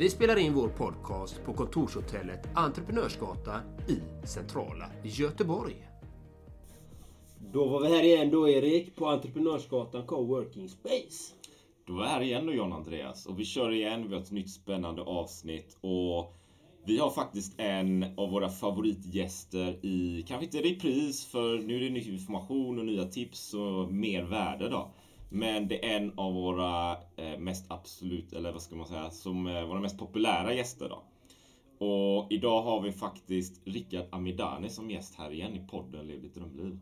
Vi spelar in vår podcast på kontorshotellet Entreprenörsgatan i centrala Göteborg. Då var vi här igen då Erik, på Entreprenörsgatan Coworking Space. Då är vi här igen då John Andreas och vi kör igen, vi har ett nytt spännande avsnitt och vi har faktiskt en av våra favoritgäster i, kanske inte repris för nu är det ny information och nya tips och mer värde då. Men det är en av våra eh, mest absolut, eller vad ska man säga, som eh, våra mest populära gäster då. Och idag har vi faktiskt Rickard Amidani som gäst här igen i podden Lev ditt drömliv.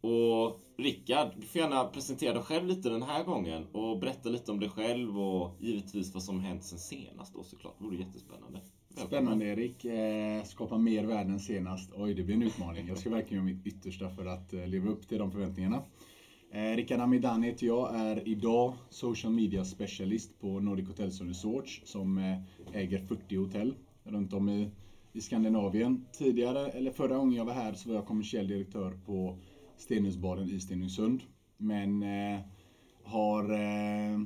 Och Rickard, du får gärna presentera dig själv lite den här gången och berätta lite om dig själv och givetvis vad som hänt sen senast då såklart. Det vore jättespännande. Välkommen. Spännande Erik. Eh, skapa mer värden senast. Oj, det blir en utmaning. Jag ska verkligen göra mitt yttersta för att leva upp till de förväntningarna. Eh, Rickard Amidani heter jag, är idag social media specialist på Nordic Hotels and Resorts som eh, äger 40 hotell runt om i, i Skandinavien. Tidigare, eller förra gången jag var här så var jag kommersiell direktör på Stenhusbaden i Stenungsund. Men eh, har eh,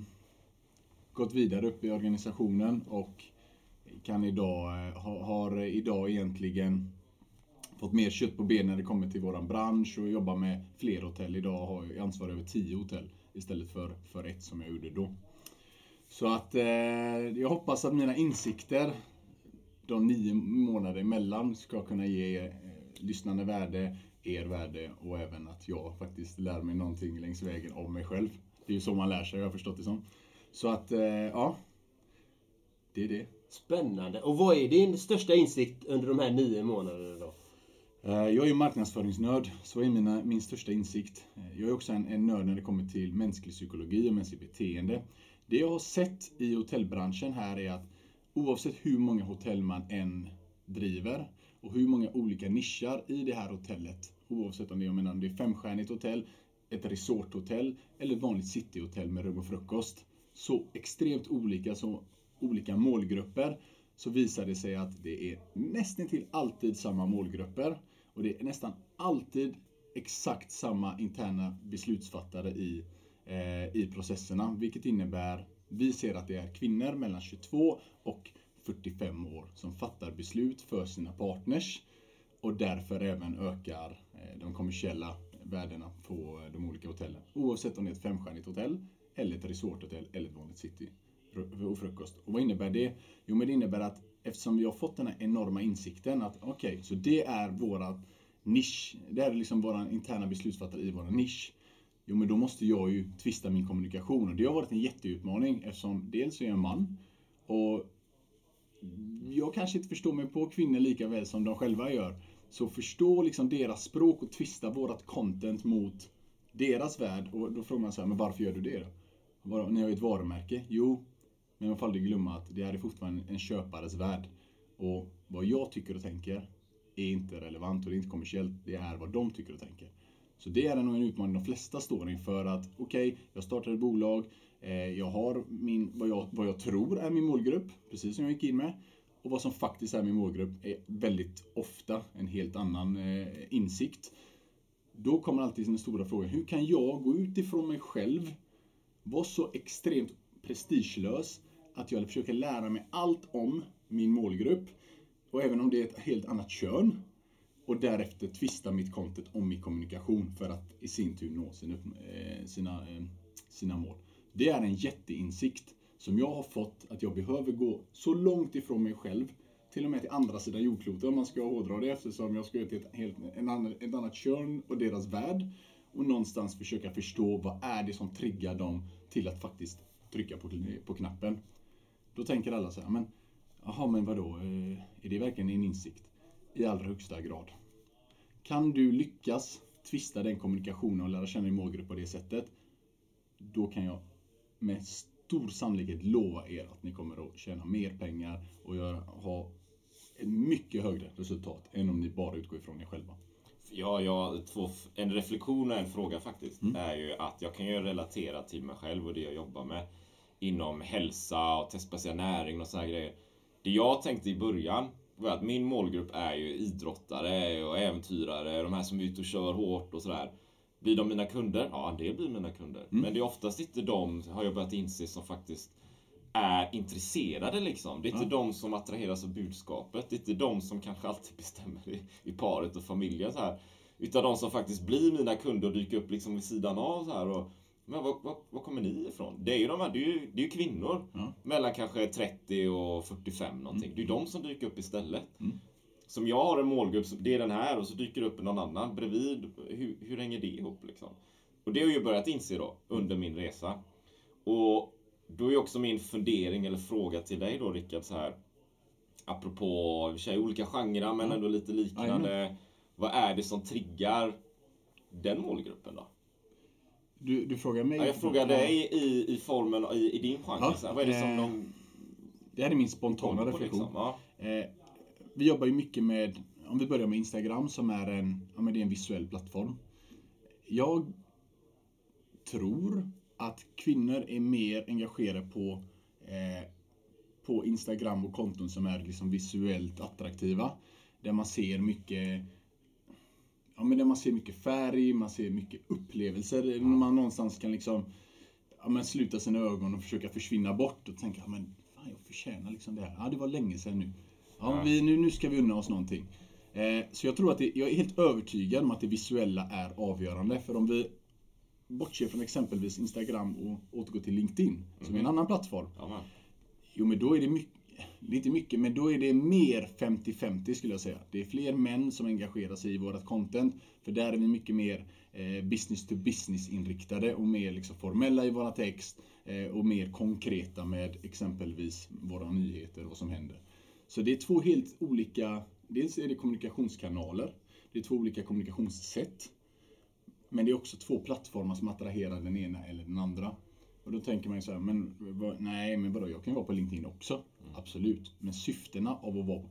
gått vidare upp i organisationen och kan idag, eh, har, har idag egentligen fått mer kött på benen när det kommer till våran bransch och jobbar med fler hotell. Idag har jag ansvar över tio hotell istället för, för ett som jag gjorde då. Så att eh, jag hoppas att mina insikter de nio månader emellan ska kunna ge eh, lyssnande värde, er värde och även att jag faktiskt lär mig någonting längs vägen om mig själv. Det är ju så man lär sig, jag har förstått det som. Så att, eh, ja. Det är det. Spännande. Och vad är din största insikt under de här nio månaderna då? Eh, jag är marknadsföringsnörd, så är mina, min största insikt. Eh, jag är också en, en nörd när det kommer till mänsklig psykologi och mänskligt beteende. Det jag har sett i hotellbranschen här är att oavsett hur många hotell man än driver och hur många olika nischar i det här hotellet, oavsett om det är, jag menar, om det är femstjärnigt hotell, ett resorthotell eller ett vanligt cityhotell med rum och frukost. Så extremt olika, så olika målgrupper så visar det sig att det är nästan till alltid samma målgrupper och det är nästan alltid exakt samma interna beslutsfattare i, eh, i processerna, vilket innebär vi ser att det är kvinnor mellan 22 och 45 år som fattar beslut för sina partners och därför även ökar eh, de kommersiella värdena på de olika hotellen. Oavsett om det är ett femstjärnigt hotell eller ett resorthotell eller ett vanligt city och frukost. Och vad innebär det? Jo, men det innebär att eftersom vi har fått den här enorma insikten att okej, okay, så det är våra nisch. Det är liksom våra interna beslutsfattare i vår nisch. Jo, men då måste jag ju twista min kommunikation och det har varit en jätteutmaning eftersom dels är jag en man och jag kanske inte förstår mig på kvinnor lika väl som de själva gör. Så förstå liksom deras språk och twista vårat content mot deras värld. Och då frågar man så här, men varför gör du det då? Ni har ju ett varumärke. Jo, men man får aldrig glömma att det här är fortfarande en köpares värld. Och vad jag tycker och tänker är inte relevant och det är inte kommersiellt. Det är vad de tycker och tänker. Så det är nog en utmaning de flesta står inför att okej, okay, jag startar ett bolag. Eh, jag har min, vad, jag, vad jag tror är min målgrupp, precis som jag gick in med. Och vad som faktiskt är min målgrupp är väldigt ofta en helt annan eh, insikt. Då kommer alltid den stora frågan, hur kan jag gå utifrån mig själv, vara så extremt prestigelös att jag försöker lära mig allt om min målgrupp. Och även om det är ett helt annat kön. Och därefter tvista mitt content om min kommunikation för att i sin tur nå sina, eh, sina, eh, sina mål. Det är en jätteinsikt som jag har fått att jag behöver gå så långt ifrån mig själv till och med till andra sidan jordklotet om man ska hårdra det eftersom jag ska till ett, helt, en annan, ett annat kön och deras värld och någonstans försöka förstå vad är det som triggar dem till att faktiskt trycka på, på knappen. Då tänker alla så här, men jaha, men vadå, eh, är det verkligen en insikt? I allra högsta grad. Kan du lyckas twista den kommunikationen och lära känna din målgrupp på det sättet, då kan jag med stor sannolikhet lova er att ni kommer att tjäna mer pengar och göra, ha ett mycket högre resultat än om ni bara utgår ifrån er själva. Ja, ja två, en reflektion och en fråga faktiskt är ju att jag kan ju relatera till mig själv och det jag jobbar med inom hälsa och testbaserad näring och sådana grejer. Det jag tänkte i början var att min målgrupp är ju idrottare och äventyrare, de här som är ute och kör hårt och sådär. Blir de mina kunder? Ja, det blir mina kunder. Men det är oftast inte de, har jag börjat inse, som faktiskt är intresserade liksom. Det är inte de som attraheras av budskapet. Det är inte de som kanske alltid bestämmer i, i paret och familjen så här. Utan de som faktiskt blir mina kunder och dyker upp liksom vid sidan av så här. Och, men var, var, var kommer ni ifrån? Det är ju de här, det är ju, det är ju kvinnor. Ja. Mellan kanske 30 och 45 någonting. Det är de som dyker upp istället. Mm. Som jag har en målgrupp, det är den här och så dyker det upp någon annan bredvid. Hur, hur hänger det ihop liksom? Och det har jag börjat inse då under min resa. Och då är också min fundering eller fråga till dig då Rickard så här. Apropå i olika genrer men ändå lite liknande. Vad är det som triggar den målgruppen då? Du, du frågar mig? Ja, jag frågar dig i, i formen, i, i din genre. Ja, här, vad är det som eh, de Det här är min spontana reflektion. liksom? Ja. Eh, vi jobbar ju mycket med, om vi börjar med Instagram som är en, ja, men det är en visuell plattform. Jag tror att kvinnor är mer engagerade på, eh, på Instagram och konton som är liksom visuellt attraktiva. Där man ser mycket Ja men där man ser mycket färg, man ser mycket upplevelser. Där Man någonstans kan liksom ja, men sluta sina ögon och försöka försvinna bort och tänka, ja, men fan, jag förtjänar liksom det här. Ja, det var länge sedan nu. Ja, Ja. Vi, nu, nu ska vi unna oss någonting. Eh, så jag tror att det, jag är helt övertygad om att det visuella är avgörande. För om vi bortser från exempelvis Instagram och återgår till LinkedIn, som är en annan plattform. Ja. Jo, men då är det mycket, lite mycket, men då är det mer 50-50 skulle jag säga. Det är fler män som engagerar sig i vårt content, för där är vi mycket mer eh, business to business inriktade och mer liksom formella i våra text eh, och mer konkreta med exempelvis våra nyheter och vad som händer. Så det är två helt olika, dels är det kommunikationskanaler, det är två olika kommunikationssätt. Men det är också två plattformar som attraherar den ena eller den andra. Och då tänker man ju så här, men nej men vadå, jag kan ju vara på LinkedIn också. Absolut. Men syftena av att vara på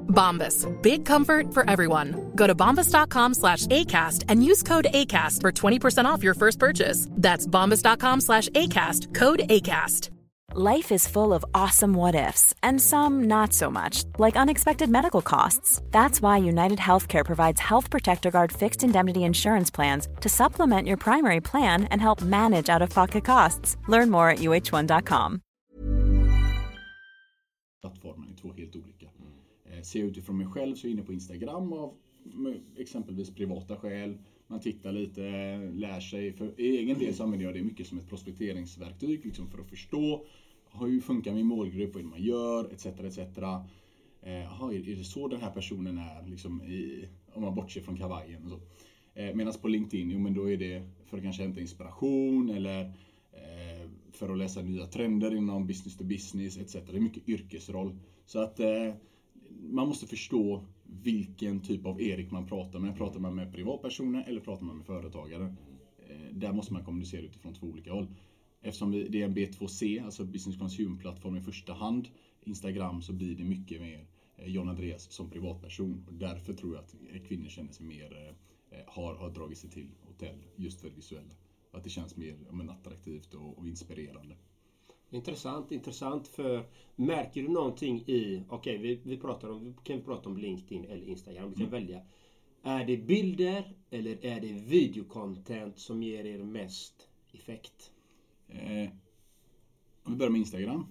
Bombas. Big comfort for everyone. Go to bombas.com slash ACAST and use code ACAST for 20% off your first purchase. That's bombas.com slash ACAST. Code ACAST. Life is full of awesome what ifs, and some not so much, like unexpected medical costs. That's why United Healthcare provides Health Protector Guard fixed indemnity insurance plans to supplement your primary plan and help manage out of pocket costs. Learn more at uh1.com. ser jag utifrån mig själv så är jag inne på Instagram av exempelvis privata skäl. Man tittar lite, lär sig. För egen del så använder jag det mycket som ett prospekteringsverktyg liksom för att förstå hur funkar min målgrupp, vad är det man gör, etc. etc. Eh, är är det så den här personen är, liksom i, om man bortser från kavajen och så. Eh, Medan på LinkedIn, jo men då är det för att kanske hämta inspiration eller eh, för att läsa nya trender inom business to business etc. Det är mycket yrkesroll. Så att eh, man måste förstå vilken typ av Erik man pratar med. Pratar man med privatpersoner eller pratar man med företagare? Eh, där måste man kommunicera utifrån två olika håll. Eftersom det är en B2C, alltså business consumer-plattform i första hand, Instagram, så blir det mycket mer eh, John Andreas som privatperson. Och därför tror jag att kvinnor känner sig mer, eh, har, har dragit sig till hotell just för det visuella. Att det känns mer men, attraktivt och, och inspirerande. Intressant, intressant. För märker du någonting i, okej vi, vi pratar om, kan vi prata om LinkedIn eller Instagram, vi kan välja. Är det bilder eller är det videocontent som ger er mest effekt? Eh, om vi börjar med Instagram.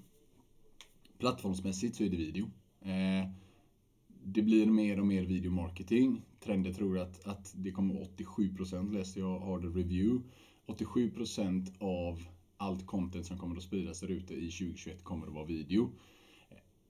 Plattformsmässigt så är det video. Eh, det blir mer och mer videomarketing. Trender tror att, att det kommer 87% läste jag har the review. 87% av allt content som kommer att spridas där ute i 2021 kommer att vara video.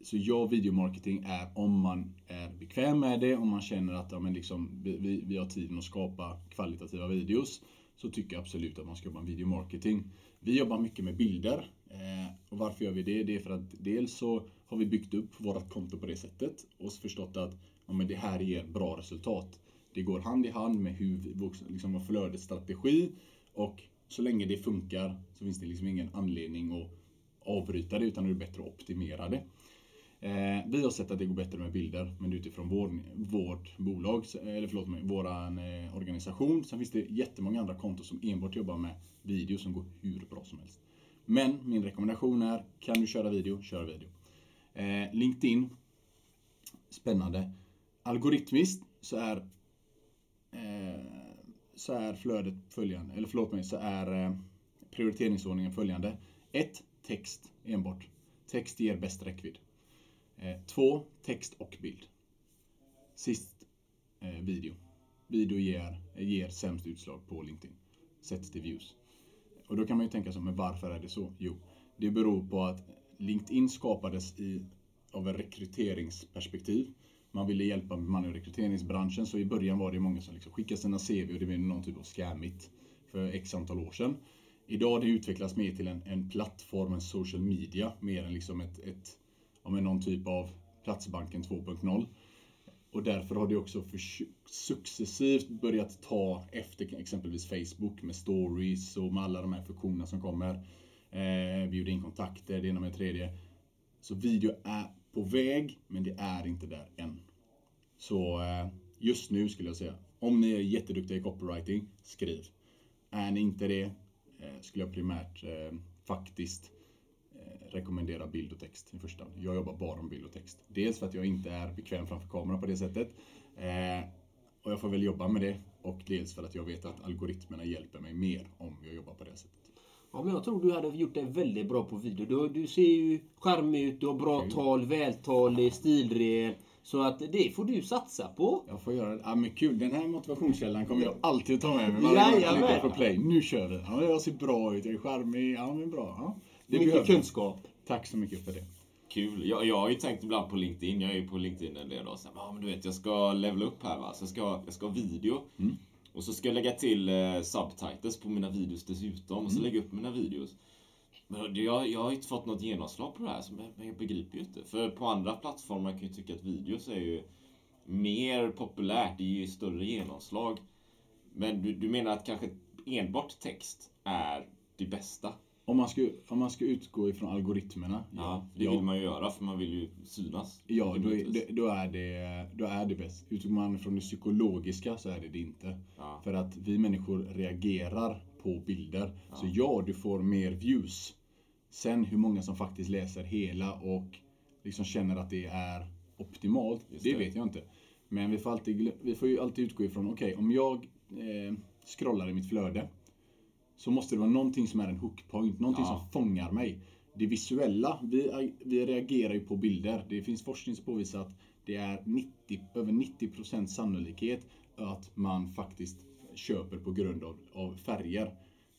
Så ja, videomarketing är om man är bekväm med det, om man känner att ja, men liksom, vi, vi har tiden att skapa kvalitativa videos, så tycker jag absolut att man ska jobba med videomarketing. Vi jobbar mycket med bilder. Eh, och varför gör vi det? Det är för att dels så har vi byggt upp vårt konto på det sättet och förstått att ja, men det här ger bra resultat. Det går hand i hand med hur vi, liksom, vår flödesstrategi och så länge det funkar så finns det liksom ingen anledning att avbryta det utan det är bättre att optimera det. Eh, vi har sett att det går bättre med bilder, men utifrån vår, vårt bolag, eller förlåt mig, våran eh, organisation. Sen finns det jättemånga andra konton som enbart jobbar med video som går hur bra som helst. Men min rekommendation är, kan du köra video, kör video. Eh, LinkedIn, spännande. Algoritmiskt så är, eh, så är flödet följande, eller förlåt mig, så är eh, prioriteringsordningen följande. 1. Text enbart. Text ger bäst räckvidd. Eh, 2. text och bild. Sist, eh, video. Video ger, ger sämst utslag på LinkedIn. Sett till views. Och då kan man ju tänka så, men varför är det så? Jo, det beror på att LinkedIn skapades i, av en rekryteringsperspektiv. Man ville hjälpa man och rekryteringsbranschen, så i början var det många som liksom skickade sina CV och det blev någon typ av scammigt för x antal år sedan. Idag har det utvecklats mer till en, en plattform, en social media, mer än liksom ett, ett ja, någon typ av Platsbanken 2.0. Och därför har det också successivt börjat ta efter exempelvis Facebook med stories och med alla de här funktionerna som kommer. Eh, bjuda in kontakter, det ena med det tredje. Så video är på väg, men det är inte där än. Så eh, just nu skulle jag säga, om ni är jätteduktiga i copywriting, skriv. Är ni inte det, eh, skulle jag primärt eh, faktiskt rekommendera bild och text i första hand. Jag jobbar bara med bild och text. Dels för att jag inte är bekväm framför kameran på det sättet. Och jag får väl jobba med det. Och dels för att jag vet att algoritmerna hjälper mig mer om jag jobbar på det sättet. Ja, men jag tror du hade gjort det väldigt bra på video. Du, du ser ju charmig ut, du har bra kul. tal, vältalig, stilren. Så att det får du satsa på. Jag får göra det. Ja men kul. Den här motivationskällan kommer jag alltid att ta med mig jag på play. Nu kör vi. Ja, jag ser bra ut, jag är charmig. Ja men bra. Ja. Det är mycket kunskap. Tack så mycket för det. Kul. Jag, jag har ju tänkt ibland på LinkedIn. Jag är ju på LinkedIn en del. Och så, ah, men du vet, jag ska levela upp här. Va? Så jag ska, jag ska ha video. Mm. Och så ska jag lägga till eh, subtitles på mina videos dessutom. Mm. Och så mm. lägga upp mina videos. Men jag, jag har inte fått något genomslag på det här, men jag begriper ju inte. För på andra plattformar kan jag tycka att videos är ju mer populärt, det ger ju större genomslag. Men du, du menar att kanske enbart text är det bästa? Om man, ska, om man ska utgå ifrån algoritmerna. Ja, det vill man ju göra för man vill ju synas. Ja, då är, då är, det, då är det bäst. Utgår man från det psykologiska så är det det inte. Ja. För att vi människor reagerar på bilder. Ja. Så ja, du får mer views. Sen hur många som faktiskt läser hela och liksom känner att det är optimalt, det. det. vet jag inte. Men vi får, alltid, vi får ju alltid utgå ifrån, okej, okay, om jag eh, scrollar i mitt flöde så måste det vara någonting som är en hookpoint, någonting ja. som fångar mig. Det visuella, vi, vi reagerar ju på bilder. Det finns forskning som påvisar att det är 90, över 90% sannolikhet att man faktiskt köper på grund av, av färger.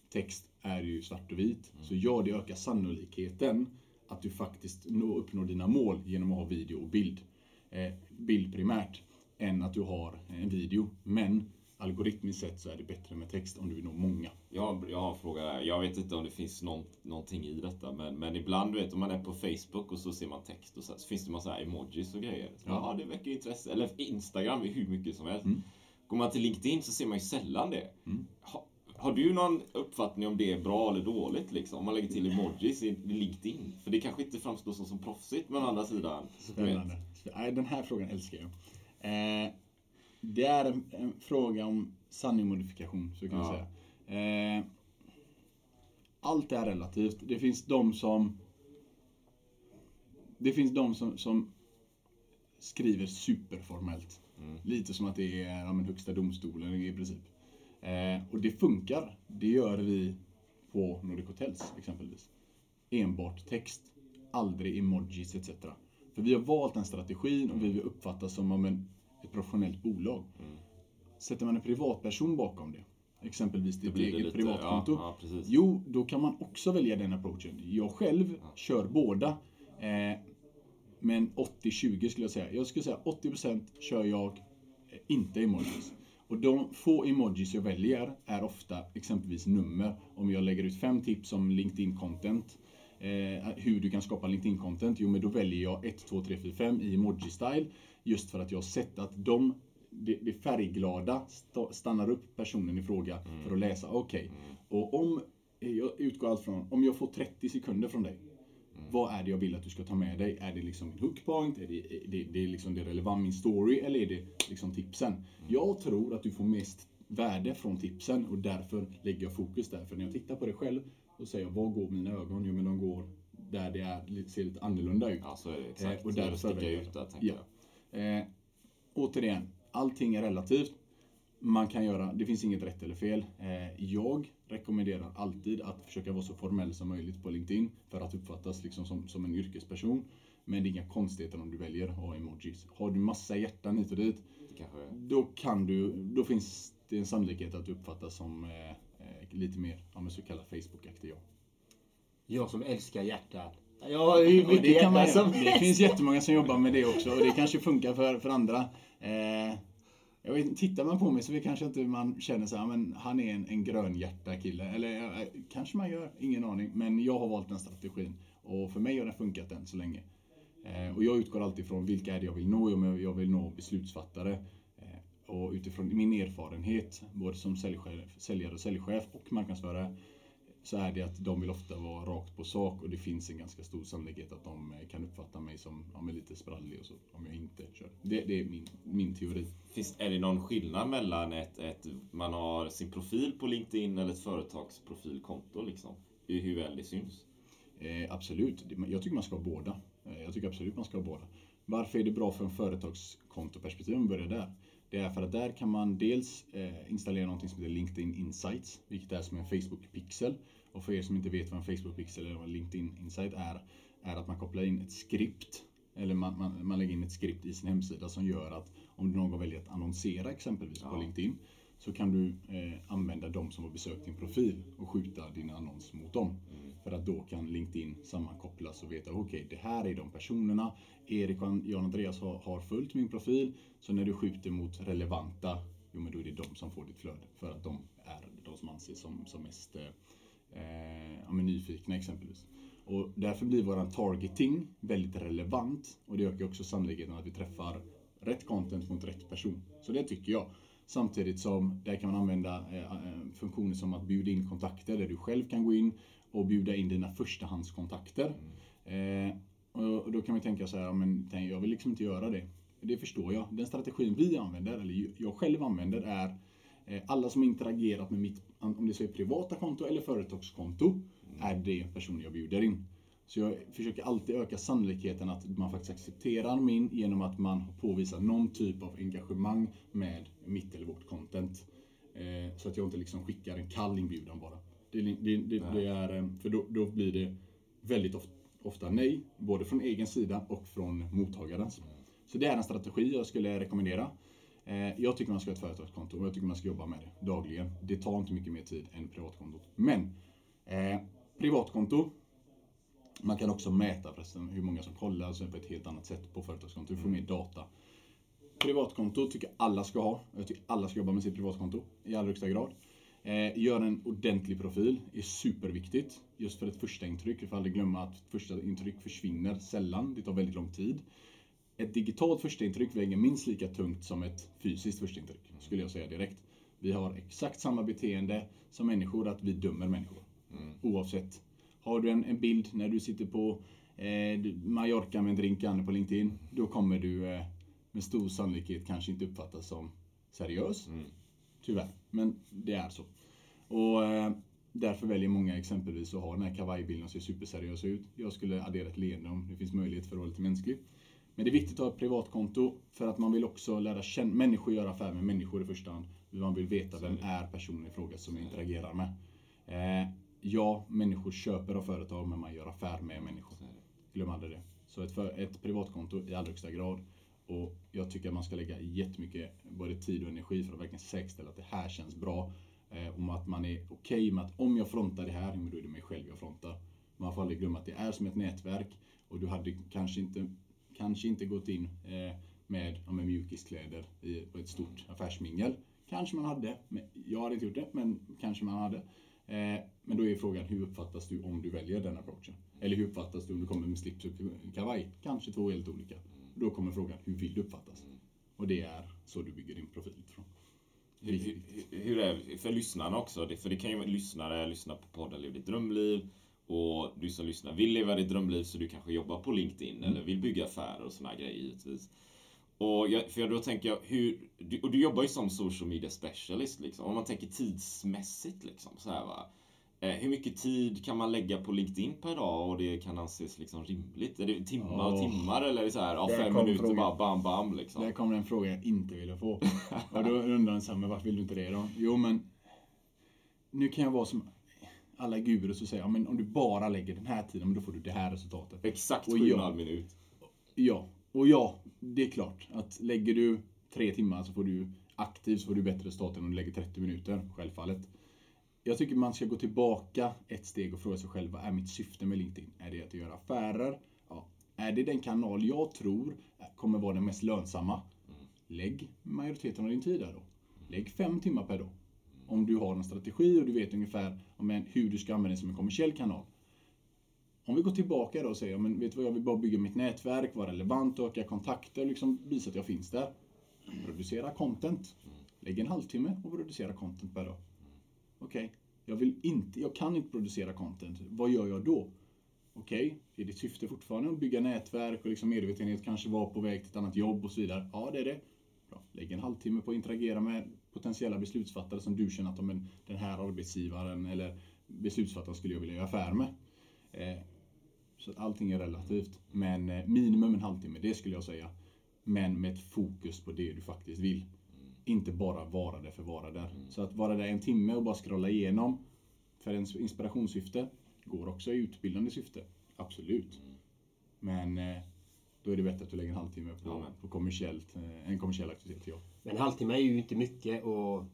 Text är ju svart och vit. Mm. Så ja, det ökar sannolikheten att du faktiskt nå, uppnår dina mål genom att ha video och bild. Eh, bild primärt, än att du har en video. Men algoritmiskt sett så är det bättre med text om du vill nå många. Jag, jag har en fråga där. Jag vet inte om det finns någon, någonting i detta, men, men ibland, du vet, om man är på Facebook och så ser man text och så, så finns det massa emojis och grejer. Ja. ja, det väcker intresse. Eller Instagram hur mycket som helst. Mm. Går man till LinkedIn så ser man ju sällan det. Mm. Ha, har du någon uppfattning om det är bra eller dåligt liksom? Om man lägger till emojis i LinkedIn? För det kanske inte framstår som, som proffsigt, men å andra sidan. Spännande. Den här frågan älskar jag. Eh, det är en, en fråga om sanningmodifikation, så kan ja. säga. Eh, allt är relativt. Det finns de som Det finns de som, som skriver superformellt. Mm. Lite som att det är ja, men högsta domstolen i princip. Eh, och det funkar. Det gör vi på Nordic Hotels exempelvis. Enbart text, aldrig emojis etc. För vi har valt den strategin och vi vill uppfattas som om en, ett professionellt bolag. Sätter man en privatperson bakom det, exempelvis ditt eget lite- privatkonto. ja, ja, jo, då kan man också välja den approachen. Jag själv kör båda. Eh, men 80-20 skulle jag säga. Jag skulle säga 80% kör jag eh, inte emojis. Och de få emojis jag väljer är ofta exempelvis nummer. Om jag lägger ut fem tips om LinkedIn content. Eh, hur du kan skapa LinkedIn content. Jo, men då väljer jag 1, 2, 3, 4, 5 i emoji-style. Just för att jag har sett att de det, det färgglada sta- stannar upp personen i fråga för att läsa. Okej, och om jag utgår allt från om jag får 30 sekunder från dig. Vad är det jag vill att du ska ta med dig? Är det liksom min hookpoint? Är det, är det, det är liksom det relevant, min story? Eller är det liksom tipsen? Jag tror att du får mest värde från tipsen och därför lägger jag fokus där. För när jag tittar på det själv, då säger jag, var går mina ögon? Jo, men de går där det är, ser lite annorlunda ut. Ja, så är det exakt. Eh, och därför jag ut där, tänker ja. jag. Eh, återigen, allting är relativt. Man kan göra, det finns inget rätt eller fel. Eh, jag rekommenderar alltid att försöka vara så formell som möjligt på LinkedIn för att uppfattas liksom som, som en yrkesperson. Men det är inga konstigheter om du väljer att ha emojis. Har du massa hjärtan hit och dit, kanske då kan du, då finns det en sannolikhet att du uppfattas som eh, eh, lite mer, ja så kallad Facebook-aktig jag. Jag som älskar hjärtan. Jag ju Och mycket det, kan man, som det finns jättemånga som jobbar med det också och det kanske funkar för, för andra. Eh, jag vet, tittar man på mig så är kanske inte man känner så här, men han är en, en grönhjärta kille. Eller eh, kanske man gör, ingen aning. Men jag har valt den strategin och för mig har den funkat än så länge. Eh, och jag utgår alltid från vilka är det jag vill nå? Men Jag vill nå beslutsfattare. Eh, och utifrån min erfarenhet, både som säljchef, säljare och säljchef och marknadsförare, så är det att de vill ofta vara rakt på sak och det finns en ganska stor sannolikhet att de eh, kan uppfatta mig som ja, lite sprallig och så, om jag inte kör. Det, det är min, min teori. Finns, är det någon skillnad mellan ett, ett, man har sin profil på LinkedIn eller ett företagsprofilkonto liksom? I hur väl det syns? Eh, absolut, jag tycker man ska ha båda. Eh, jag tycker absolut man ska ha båda. Varför är det bra för en företagskontoperspektiv om vi börjar där? Det är för att där kan man dels eh, installera något som heter LinkedIn Insights, vilket är som en Facebook-pixel. Och för er som inte vet vad en Facebook-pixel eller vad en LinkedIn Insight är, är att man kopplar in ett skript, eller man, man, man lägger in ett skript i sin hemsida som gör att om någon väljer att annonsera exempelvis på LinkedIn, så kan du eh, använda de som har besökt din profil och skjuta din annons mot dem. För att då kan LinkedIn sammankopplas och veta, okej, det här är de personerna. Erik och Jan Andreas har, har följt min profil, så när du skjuter mot relevanta, jo men då är det de som får ditt flöde. För att de är de som anses som, som mest eh, ja, men nyfikna exempelvis. Och därför blir våran targeting väldigt relevant och det ökar också sannolikheten att vi träffar rätt content mot rätt person. Så det tycker jag. Samtidigt som där kan man använda eh, eh, funktioner som att bjuda in kontakter där du själv kan gå in och bjuda in dina förstahandskontakter. Eh, och då kan man tänka så här, men jag vill liksom inte göra det. Det förstår jag. Den strategin vi använder, eller jag själv använder, är alla som interagerat med mitt, om det så är privata konto eller företagskonto, är det personer jag bjuder in. Så jag försöker alltid öka sannolikheten att man faktiskt accepterar min genom att man påvisar någon typ av engagemang med mitt eller vårt content. Eh, så att jag inte liksom skickar en kall inbjudan bara. Det, det, det, det är, eh, för då, då blir det väldigt ofta, ofta nej, både från egen sida och från mottagarens. Så det är en strategi jag skulle rekommendera. Eh, jag tycker man ska ha ett företagskonto och jag tycker man ska jobba med det dagligen. Det tar inte mycket mer tid än privatkontot. Men eh, privatkonto man kan också mäta förresten hur många som kollar alltså på ett helt annat sätt på företagskonto. Du får mer data. Privatkonto tycker jag alla ska ha. Jag tycker alla ska jobba med sitt privatkonto i allra högsta grad. Eh, gör en ordentlig profil är superviktigt. Just för ett första intryck. Vi får aldrig glömma att första intryck försvinner sällan. Det tar väldigt lång tid. Ett digitalt första intryck väger minst lika tungt som ett fysiskt första intryck. Skulle jag säga direkt. Vi har exakt samma beteende som människor, att vi dömer människor. Oavsett. Har du en, en bild när du sitter på eh, Mallorca med en drink på LinkedIn, då kommer du eh, med stor sannolikhet kanske inte uppfattas som seriös. Tyvärr, men det är så. Och eh, därför väljer många exempelvis att ha den här kavajbilden och se superseriös ut. Jag skulle addera ett leende om det finns möjlighet för att vara lite mänsklig. Men det är viktigt att ha ett privatkonto för att man vill också lära känna människor, göra affärer med människor i första hand. Man vill veta vem är personen i fråga som jag interagerar med. Eh, ja, människor köper av företag men man gör affär med människor. Glöm aldrig det. Så ett, för, ett privatkonto i allra högsta grad. Och jag tycker att man ska lägga jättemycket både tid och energi för att verkligen säkerställa att det här känns bra. Eh, om att man är okej okay med att om jag frontar det här, då är det mig själv jag frontar. Man får aldrig glömma att det är som ett nätverk och du hade kanske inte, kanske inte gått in eh, med, ja, med mjukiskläder i, på ett stort affärsmingel. Kanske man hade, men jag hade inte gjort det, men kanske man hade. Eh, men då är frågan, hur uppfattas du om du väljer den approachen? Eller hur uppfattas du om du kommer med slips och kavaj? Kanske två helt olika. Då kommer frågan, hur vill du uppfattas? Och det är så du bygger din profil utifrån. Hur, hur, hur är för lyssnarna också? För det kan ju vara lyssnare, lyssna på podden Lev ditt drömliv. Och du som lyssnar vill leva ditt drömliv så du kanske jobbar på LinkedIn mm. eller vill bygga affärer och såna grejer givetvis. Och jag, för då tänker jag, hur, och du jobbar ju som social media specialist liksom. Om man tänker tidsmässigt liksom så här va. Eh, hur mycket tid kan man lägga på LinkedIn per dag och det kan anses liksom rimligt? Är det timmar och oh. timmar eller är det så här, ja, fem minuter frågan. bara bam bam liksom? Där kommer en fråga jag inte ville få. och då undrar här, men varför vill du inte det då? Jo men, nu kan jag vara som alla gurus och säga, ja, men om du bara lägger den här tiden, då får du det här resultatet. Exakt 7,5 minut. Ja, och ja, det är klart att lägger du tre timmar så får du aktivt så får du bättre resultat än om du lägger 30 minuter, självfallet. Jag tycker man ska gå tillbaka ett steg och fråga sig själv, vad är mitt syfte med LinkedIn? Är det att göra affärer? Ja. Är det den kanal jag tror kommer vara den mest lönsamma? Lägg majoriteten av din tid där då. Lägg fem timmar per dag. Om du har en strategi och du vet ungefär hur du ska använda den som en kommersiell kanal. Om vi går tillbaka då och säger, men vet du vad, jag vill bara bygga mitt nätverk, vara relevant, öka kontakter, liksom visa att jag finns där. Producera content. Lägg en halvtimme och producera content per dag. Okej, okay. jag vill inte, jag kan inte producera content. Vad gör jag då? Okej, okay. är ditt syfte fortfarande att bygga nätverk och liksom medvetenhet, kanske vara på väg till ett annat jobb och så vidare? Ja, det är det. Bra. Lägg en halvtimme på att interagera med potentiella beslutsfattare som du känner att de, den här arbetsgivaren eller beslutsfattaren skulle jag vilja göra affär med. Eh, så att allting är relativt. Men eh, minimum en halvtimme, det skulle jag säga. Men med ett fokus på det du faktiskt vill. Mm. Inte bara vara där för vara där. Mm. Så att vara där en timme och bara scrolla igenom för en inspirationssyfte går också i utbildande syfte. Absolut. Mm. Men eh, då är det bättre att du lägger en halvtimme på, ja, på kommersiellt, eh, en kommersiell aktivitet. Ja. Men en halvtimme är ju inte mycket och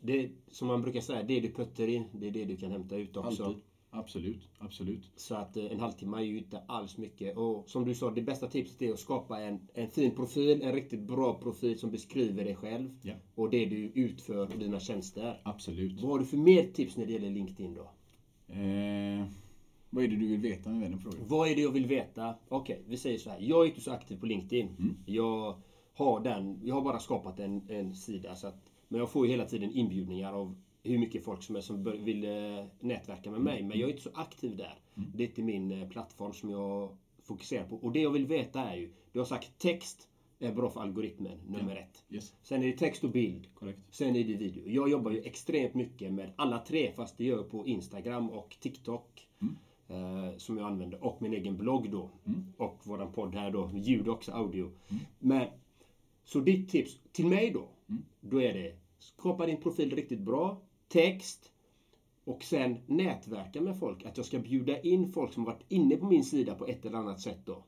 det, som man brukar säga, det du puttar in, det är det du kan hämta ut också. Alltid. Absolut, absolut. Så att eh, en halvtimme är ju inte alls mycket. Och som du sa, det bästa tipset är att skapa en, en fin profil, en riktigt bra profil som beskriver dig själv. Ja. Och det du utför och dina tjänster. Absolut. Vad har du för mer tips när det gäller LinkedIn då? Eh, vad är det du vill veta med den frågan? Vad är det jag vill veta? Okej, okay, vi säger så här. Jag är inte så aktiv på LinkedIn. Mm. Jag har den, jag har bara skapat en, en sida. Så att, men jag får ju hela tiden inbjudningar av hur mycket folk som är som vill eh, nätverka med mig. Men jag är inte så aktiv där. Mm. Det är inte min eh, plattform som jag fokuserar på. Och det jag vill veta är ju, du har sagt text är bra för algoritmen, nummer ja. ett. Yes. Sen är det text och bild. Correct. Sen är det video. Jag jobbar ju extremt mycket med alla tre, fast det gör jag på Instagram och TikTok. Mm. Eh, som jag använder. Och min egen blogg då. Mm. Och våran podd här då. Ljud också, audio. Mm. Men, så ditt tips till mig då. Mm. Då är det skapa din profil riktigt bra text och sen nätverka med folk. Att jag ska bjuda in folk som varit inne på min sida på ett eller annat sätt då.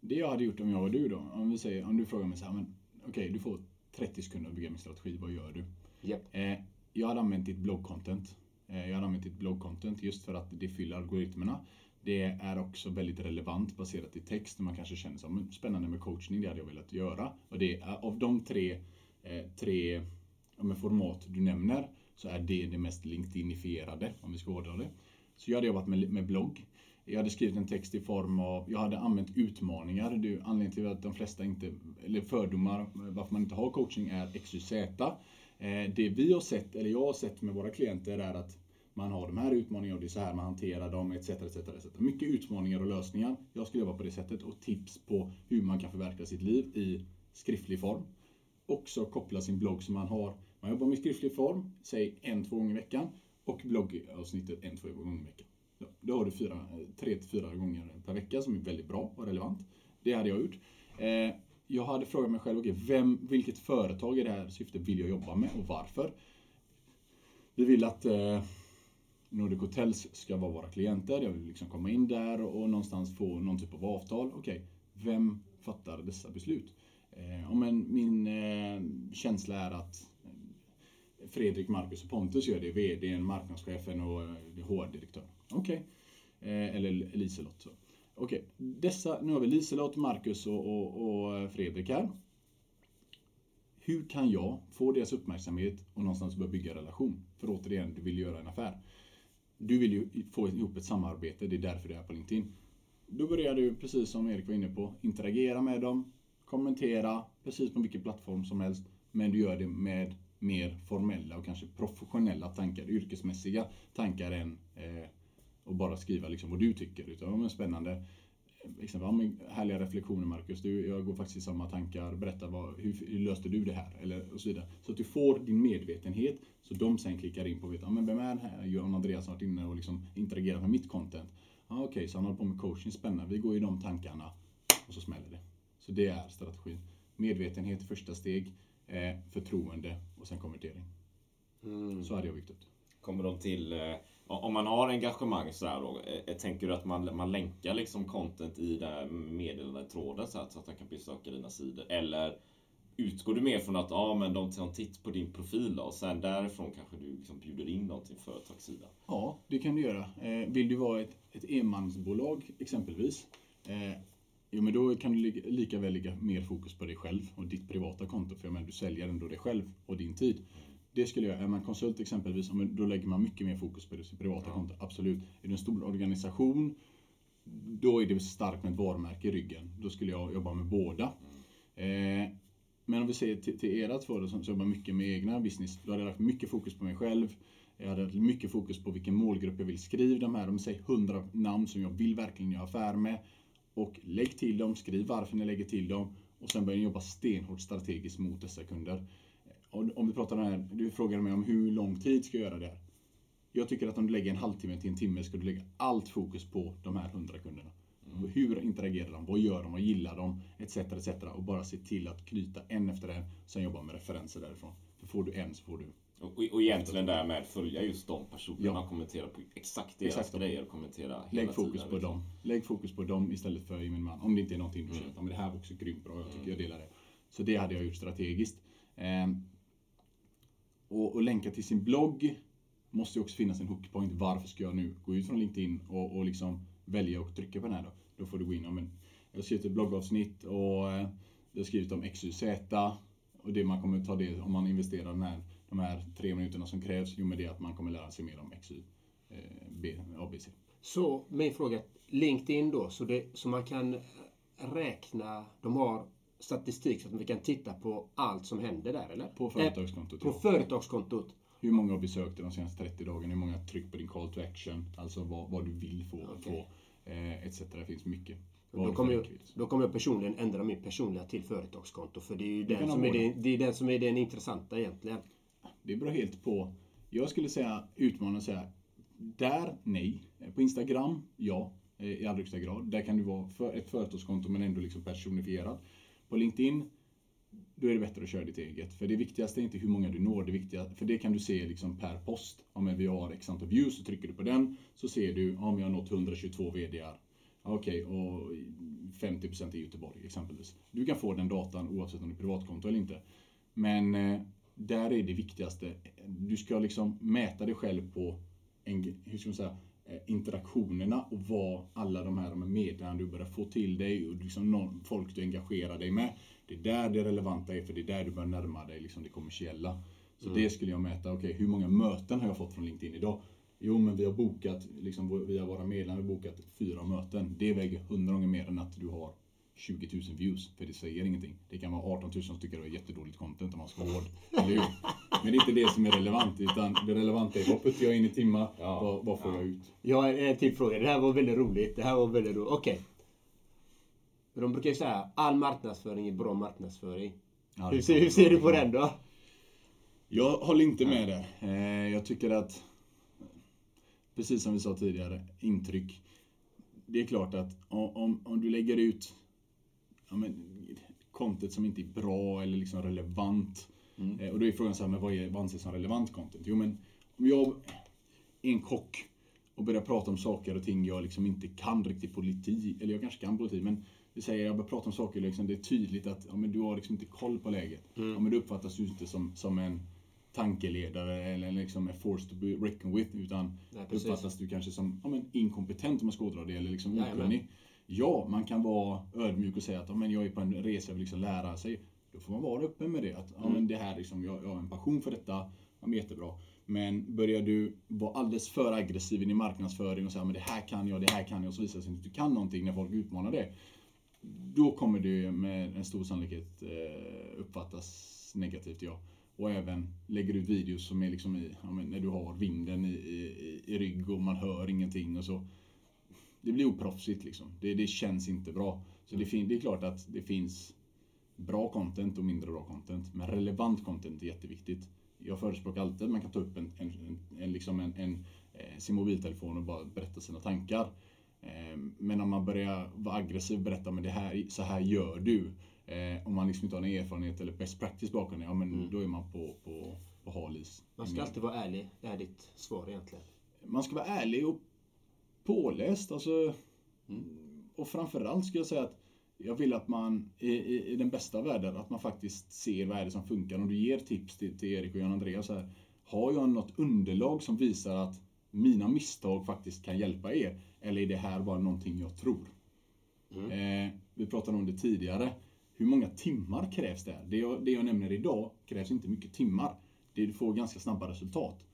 Det jag hade gjort om jag var du då, om, vi säger, om du frågar mig så här, men okej, okay, du får 30 sekunder att bygga min strategi, vad gör du? Yep. Eh, jag hade använt ditt bloggcontent. Eh, jag hade använt ditt bloggcontent just för att det fyller algoritmerna. Det är också väldigt relevant baserat i text. Man kanske känner som spännande med coachning, det hade jag velat göra. Och det är av de tre, eh, tre ja, format du nämner så är det det mest LinkedInifierade, om vi ska hårdra det. Så jag hade jobbat med, med blogg. Jag hade skrivit en text i form av, jag hade använt utmaningar. Det, anledningen till att de flesta inte, eller fördomar varför man inte har coaching är XYZ. Eh, det vi har sett, eller jag har sett med våra klienter är att man har de här utmaningarna och det är så här man hanterar dem etc. etc, etc. Mycket utmaningar och lösningar. Jag skulle jobba på det sättet och tips på hur man kan förverkliga sitt liv i skriftlig form. Också koppla sin blogg så man har man jobbar med skriftlig form, säg en, två gånger i veckan och bloggavsnittet en, två gånger i veckan. Då har du fyra, eh, tre till fyra gånger per vecka som är väldigt bra och relevant. Det hade jag gjort. Eh, jag hade frågat mig själv, okay, vem, vilket företag i det här syftet vill jag jobba med och varför? Vi vill att eh, Nordic Hotels ska vara våra klienter. Jag vill liksom komma in där och, och någonstans få någon typ av avtal. Okej, vem fattar dessa beslut? Eh, men min eh, känsla är att Fredrik, Marcus och Pontus gör det. VD, marknadschefen och eh, HR-direktören. Okej. Okay. eller Liselott. Okej, Okej, dessa, nu har vi Liselott, Marcus och, och, och eh, Fredrik här. Hur kan jag få deras uppmärksamhet och någonstans börja bygga relation? För återigen, du vill göra en affär. Du vill ju få ihop ett samarbete, det är därför du är på LinkedIn. Då börjar du, precis som Erik var inne på, interagera med dem, kommentera, precis på vilken plattform som helst. Men du gör det med mer formella och kanske professionella tankar, yrkesmässiga tankar än eh, att bara skriva liksom vad du tycker. Utan, ja, men spännande. Exempel, ja, men härliga reflektioner Marcus, du, jag går faktiskt i samma tankar. Berätta, vad, hur, hur löste du det här? Eller, och så vidare. Så att du får din medvetenhet, så de sen klickar in på vet, ja, men vem är det här? Johan Andreas har varit inne och liksom interagerat med mitt content. Ja, Okej, okay, så han håller på med coaching, spännande. Vi går i de tankarna och så smäller det. Så det är strategin. Medvetenhet första steg, eh, förtroende och sen konvertering. Mm. Så hade jag byggt upp det. Kommer de till eh om man har engagemang så här då, eh, tänker du att man, man länkar liksom content i här meddelandetråden så, så att de kan besöka dina sidor? Eller utgår du mer från att ja, men de tar en titt på din profil då, och sen därifrån kanske du liksom bjuder in dem till en företagssida? Ja, det kan du göra. Eh, vill du vara ett, ett enmansbolag exempelvis, eh, Jo, men då kan du lika väl lägga mer fokus på dig själv och ditt privata konto. För jag menar, du säljer ändå dig själv och din tid. Det skulle jag, är man konsult exempelvis, då lägger man mycket mer fokus på det sitt privata ja. konto. Absolut. Är du en stor organisation, då är det starkt med ett varumärke i ryggen. Då skulle jag jobba med båda. Mm. Eh, men om vi ser till, till era två som jobbar mycket med egna business, då hade jag lagt mycket fokus på mig själv. Jag hade mycket fokus på vilken målgrupp jag vill. Skriv de här, om säg 100 namn som jag vill verkligen göra affär med. Och lägg till dem, skriv varför ni lägger till dem. Och sen börja jobba stenhårt strategiskt mot dessa kunder om vi pratar om här, du frågade mig om hur lång tid ska jag göra det här. Jag tycker att om du lägger en halvtimme till en timme ska du lägga allt fokus på de här hundra kunderna. Mm. Hur interagerar de? Vad gör de? Vad gillar de? Etc. etc. Och bara se till att knyta en efter en. Sen jobba med referenser därifrån. För får du en så får du och, och egentligen därmed följa just de personerna ja. och kommentera på exakt deras exakt. grejer. Kommentera Lägg fokus tiden, på liksom. dem. Lägg fokus på dem istället för min man. Om det inte är någonting du mm. känner att det här var också grymt bra. Jag tycker mm. jag delar det. Så det hade jag gjort strategiskt. Um, och, och länka till sin blogg måste ju också finnas en hookpoint. Varför ska jag nu gå ut från LinkedIn och, och liksom välja och trycka på den här då? Då får du gå in och men, jag har skrivit ett bloggavsnitt och eh, jag har skrivit om XYZ och det man kommer ta det om man investerar den här, de här tre minuterna som krävs, jo med det att man kommer lära sig mer om XY, eh, B, ABC. Så min fråga, LinkedIn då, så, det, så man kan räkna, de har statistik så att vi kan titta på allt som händer där, eller? På företagskontot, På ja. företagskontot. Hur många har besökt de senaste 30 dagarna? Hur många har tryckt på din call to action? Alltså vad, vad du vill få, okay. få eh, etc. Det finns mycket. Då kommer, jag, då kommer jag personligen ändra min personliga till företagskonto. För det är ju den som är, det, det är den som är den intressanta egentligen. Det beror helt på. Jag skulle säga utmana och säga där, nej. På Instagram, ja. Eh, I allra högsta grad. Där kan du vara för ett företagskonto men ändå liksom personifierad. På LinkedIn, då är det bättre att köra ditt eget. För det viktigaste är inte hur många du når, det viktiga, för det kan du se liksom per post. Om vi har x antal views så trycker du på den, så ser du om jag har nått 122 VDR. Okej, okay, och 50% i Göteborg exempelvis. Du kan få den datan oavsett om det är privatkonto eller inte. Men eh, där är det viktigaste, du ska liksom mäta dig själv på en, hur ska man säga, Eh, interaktionerna och vad alla de här meddelandena du börjar få till dig och liksom någon, folk du engagerar dig med. Det är där det relevanta är för det är där du börjar närma dig liksom det kommersiella. Så mm. det skulle jag mäta. Okej, okay, hur många möten har jag fått från LinkedIn idag? Jo, men vi har bokat, liksom, via våra medlemmar, bokat fyra möten. Det väger hundra gånger mer än att du har 20 000 views, för det säger ingenting. Det kan vara 18 000 som tycker det är jättedåligt content om man ska vara hård. Eller hur? Men det är inte det som är relevant, utan det relevanta är vad puttar jag in i timmar, ja. vad, vad, får ja. jag ut? Jag har en till fråga. Det här var väldigt roligt. Det här var väldigt roligt. Okej. Okay. De brukar ju säga all marknadsföring är bra marknadsföring. Ja, hur, ser, hur ser du på den då? Jag håller inte med där. Eh, jag tycker att, precis som vi sa tidigare, intryck. Det är klart att om, om du lägger ut ja, men, content som inte är bra eller liksom relevant. Mm. Eh, och då är frågan så här, men vad, är, vad anses som relevant content? Jo men, om jag... en kock och börjar prata om saker och ting jag liksom inte kan riktigt politik, eller jag kanske kan politik, men vi säger jag börjar prata om saker liksom, det är tydligt att ja, men du har liksom inte koll på läget. Ja, men du uppfattas ju inte som, som en tankeledare eller liksom a force to be reckoned with, utan Nej, uppfattas du kanske som ja, men inkompetent om man ska ådra det, eller liksom okunnig. Ja, man kan vara ödmjuk och säga att men jag är på en resa och vill liksom lära sig. Då får man vara öppen med det. Att ja, men det här liksom, jag, jag har en passion för detta. Ja, men jättebra. Men börjar du vara alldeles för aggressiv i din marknadsföring och säga men det här kan jag, det här kan jag och så visar det sig att du inte kan någonting när folk utmanar det. Då kommer det med en stor sannolikhet eh, uppfattas negativt, ja. Och även lägger ut videos som är liksom i, ja, när du har vinden i, i, i rygg och man hör ingenting och så. Det blir oproffsigt liksom. Det, det känns inte bra. Så det, fin- det är klart att det finns bra content och mindre bra content. Men relevant content är jätteviktigt. Jag förespråkar alltid att man kan ta upp en, en, en, liksom en, eh, sin mobiltelefon och bara berätta sina tankar. Eh, Men om man börjar vara aggressiv och berätta men det här, så här gör du. Eh, Om man liksom inte har någon erfarenhet eller best practice bakom det, ja men då är man på, på, på hal is. Man ska alltid vara ärlig, är ditt svar egentligen. Man ska vara ärlig och påläst. Alltså, Och framförallt skulle jag säga att jag vill att man i, i, i den bästa världen, att man faktiskt ser vad är det som funkar. Om du ger tips till, till Erik och Jan Andreas här. Har jag något underlag som visar att mina misstag faktiskt kan hjälpa er? Eller är det här bara någonting jag tror? Eh, vi pratade om det tidigare. Hur många timmar krävs det? Det jag, det jag nämner idag krävs inte mycket timmar. Det du får ganska snabba resultat.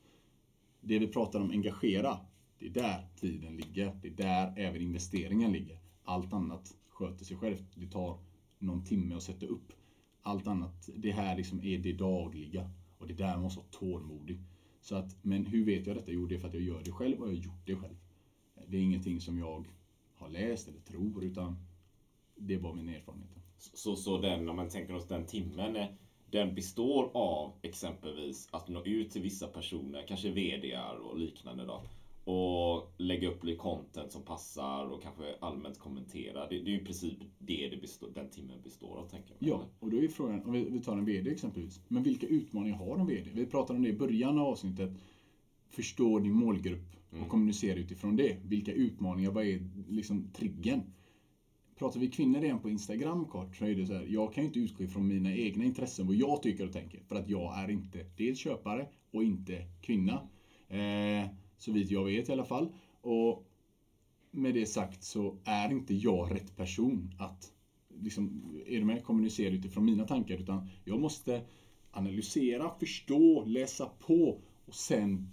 Det vi pratar om engagera, det är där tiden ligger. Det är där även investeringen ligger. Allt annat sköter sig självt. Det tar någon timme att sätta upp. Allt annat, det här liksom är det dagliga. Och det är där man måste vara tålmodig. Så att, men hur vet jag detta? Jo, det är för att jag gör det själv och jag har gjort det själv. Det är ingenting som jag har läst eller tror, utan det är bara min erfarenhet. Så, så den, om man tänker oss den timmen, eh, den består av exempelvis att nå ut till vissa personer, kanske VDR och liknande då. Och lägga upp lite content som passar och kanske allmänt kommentera. Det, det är ju i princip det, det består, den timmen består av, tänker jag. Ja, och då är frågan, om vi, vi tar en VD exempelvis. Men vilka utmaningar har en VD? Vi pratade om det i början av avsnittet. Förstå din målgrupp och kommunicera utifrån det. Vilka utmaningar, vad är liksom triggern? Pratar vi kvinnor igen på Instagram kort så är det så här, jag kan ju inte utgå ifrån mina egna intressen, vad jag tycker och tänker. För att jag är inte dels köpare och inte kvinna. Eh, så vitt jag vet i alla fall. Och med det sagt så är inte jag rätt person att liksom, är du med, kommunicera utifrån mina tankar. Utan jag måste analysera, förstå, läsa på och sen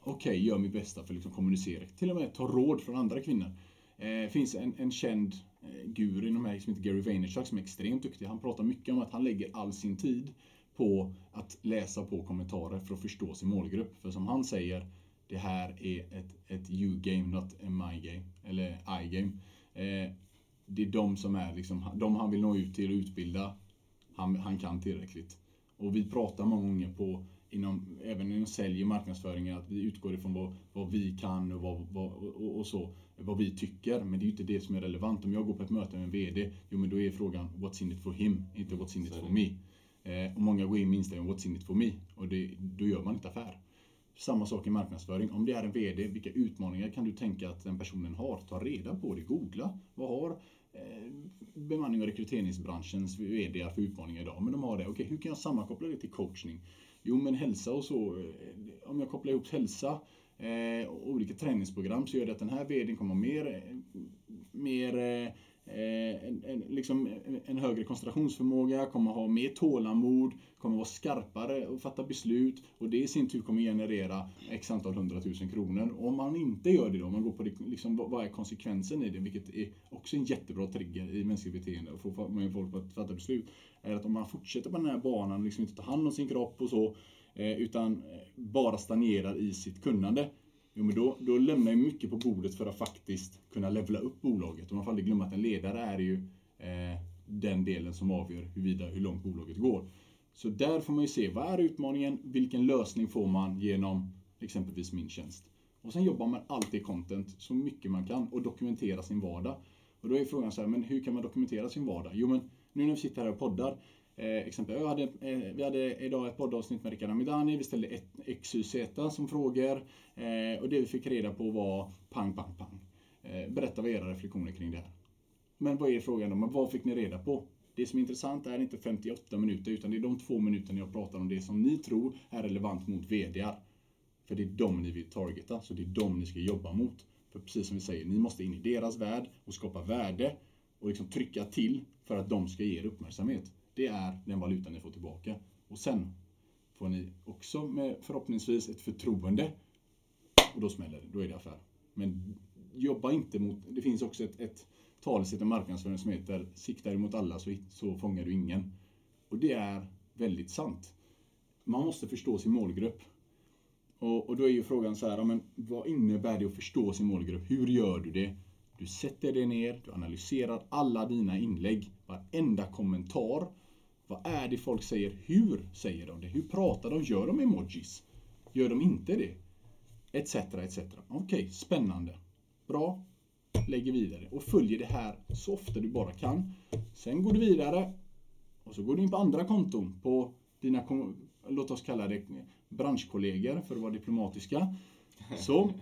okej, gör mitt bästa för att liksom kommunicera. Till och med ta råd från andra kvinnor. Det finns en, en känd eh, guru inom mig som heter Gary Vaynerchuk som är extremt duktig. Han pratar mycket om att han lägger all sin tid på att läsa på kommentarer för att förstå sin målgrupp. För som han säger, det här är ett, ett you-game, not a my-game. Eller I-game. Eh, det är de som är liksom, de han vill nå ut till och utbilda. Han, han kan tillräckligt. Och vi pratar många gånger på, inom, även inom sälj och marknadsföring, att vi utgår ifrån vad, vad vi kan och, vad, vad, och, och så, vad vi tycker. Men det är ju inte det som är relevant. Om jag går på ett möte med en VD, jo men då är frågan what's in it for him, inte what's in it for me. Eh, och många går in med inställningen what's in it for me. Och det, då gör man inte affär. Samma sak i marknadsföring. Om det är en VD, vilka utmaningar kan du tänka att den personen har? Ta reda på det, googla. Vad har eh, bemanning och rekryteringsbranschens VD för utmaningar idag? Men de har det. Okej, hur kan jag sammankoppla det till coachning? Jo, men hälsa och så. Eh, om jag kopplar ihop hälsa eh, och olika träningsprogram så gör det att den här VDn kommer ha mer, mer eh, Eh, en, en, liksom eh, en högre koncentrationsförmåga, kommer ha mer tålamod, kommer vara skarpare och fatta beslut. Och det i sin tur kommer generera x antal hundratusen kronor. Om man inte gör det då, om man går på det, liksom, vad är konsekvensen i det, vilket är också en jättebra trigger i mänskligt beteende och få med folk att fatta beslut, är att om man fortsätter på den här banan och liksom inte tar hand om sin kropp och så, eh, utan bara stagnerar i sitt kunnande, Jo, men då, då lämnar jag mycket på bordet för att faktiskt kunna levla upp bolaget. Och man får aldrig glömma att en ledare är ju eh, den delen som avgör huruvida, hur långt bolaget går. Så där får man ju se, vad är utmaningen? Vilken lösning får man genom exempelvis min tjänst? Och sen jobbar man alltid content så mycket man kan och dokumentera sin vardag. Och då är frågan så här, men hur kan man dokumentera sin vardag? Jo, men nu när vi sitter här och poddar, Eh, exempel, jag hade, eh, vi hade idag ett poddavsnitt med Rickard Amidani. Vi ställde ett XYZ som frågor. Eh, och det vi fick reda på var pang, pang, pang. Eh, berätta vad era reflektioner kring det här. Men vad är frågan då? Men vad fick ni reda på? Det som är intressant är inte 58 minuter utan det är de två minuterna jag pratar om det som ni tror är relevant mot VDR. För det är dem ni vill targeta, så det är dem ni ska jobba mot. För precis som vi säger, ni måste in i deras värld och skapa värde och liksom trycka till för att de ska ge er uppmärksamhet. Det är den valuta ni får tillbaka. Och sen får ni också med förhoppningsvis ett förtroende och då smäller det, då är det affär. Men jobba inte mot, det finns också ett, ett talesätt i marknadsföring som heter siktar du mot alla så, så fångar du ingen. Och det är väldigt sant. Man måste förstå sin målgrupp. Och, och då är ju frågan så här, men vad innebär det att förstå sin målgrupp? Hur gör du det? Du sätter dig ner, du analyserar alla dina inlägg, varenda kommentar. Vad är det folk säger? Hur säger de det? Hur pratar de? Gör de emojis? Gör de inte det? Etc, etc. Okej, okay, spännande. Bra. Lägger vidare och följer det här så ofta du bara kan. Sen går du vidare och så går du in på andra konton på dina, låt oss kalla det branschkollegor för att vara diplomatiska. Så,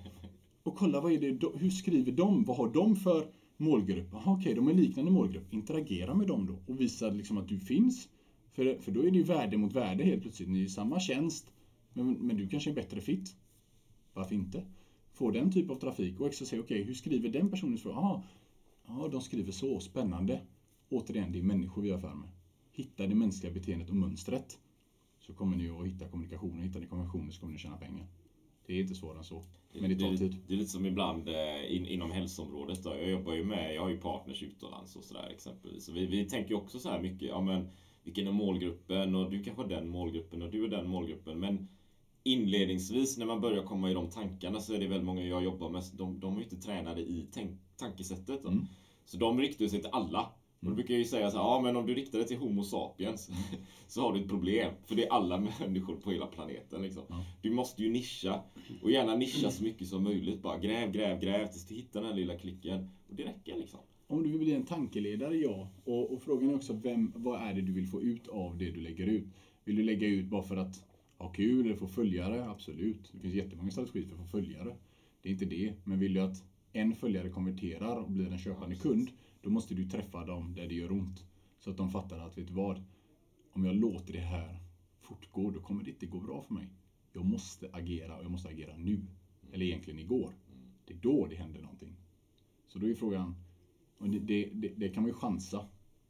och kolla vad är det, hur skriver de? Vad har de för målgrupp? Aha, okej, okay, de är liknande målgrupp. Interagera med dem då och visa liksom att du finns. För, för då är det ju värde mot värde helt plötsligt. Ni är i samma tjänst, men, men du kanske är bättre fit. Varför inte? Få den typ av trafik och också se, okej, okay, hur skriver den personens fråga? Aha, ja, de skriver så, spännande. Återigen, det är människor vi har för med. Hitta det mänskliga beteendet och mönstret. Så kommer ni att hitta kommunikationen. Hittar ni konventioner så kommer ni tjäna pengar. Det är inte svårare än så. Men det tar det, tid. Det är lite som ibland eh, in, inom hälsoområdet. Då. Jag jobbar ju med, jag har ju partners utomlands och sådär exempelvis. Så vi, vi tänker ju också så här mycket, ja men vilken är målgruppen och du kanske har den målgruppen och du är den målgruppen. Men inledningsvis när man börjar komma i de tankarna så är det väldigt många jag jobbar med, de, de är ju inte tränade i tänk, tankesättet. Mm. Så de riktar sig till alla. Och då brukar jag ju säga så här, ja men om du riktar dig till Homo sapiens så har du ett problem. För det är alla människor på hela planeten. Liksom. Ja. Du måste ju nischa. Och gärna nischa så mycket som möjligt. Bara gräv, gräv, gräv tills du hittar den här lilla klicken. Och det räcker liksom. Om du vill bli en tankeledare, ja. Och, och, frågan är också, vem, vad är det du vill få ut av det du lägger ut? Vill du lägga ut bara för att ha kul eller få följare? Absolut. Det finns jättemånga strategier för att få följare. Det är inte det. Men vill du att en följare konverterar och blir en köpande kund, då måste du träffa dem där det gör ont. Så att de fattar att, vet du vad? Om jag låter det här fortgå, då kommer det inte gå bra för mig. Jag måste agera och jag måste agera nu. Eller egentligen igår. Det är då det händer någonting. Så då är frågan, och det, det, det, det kan man ju chansa.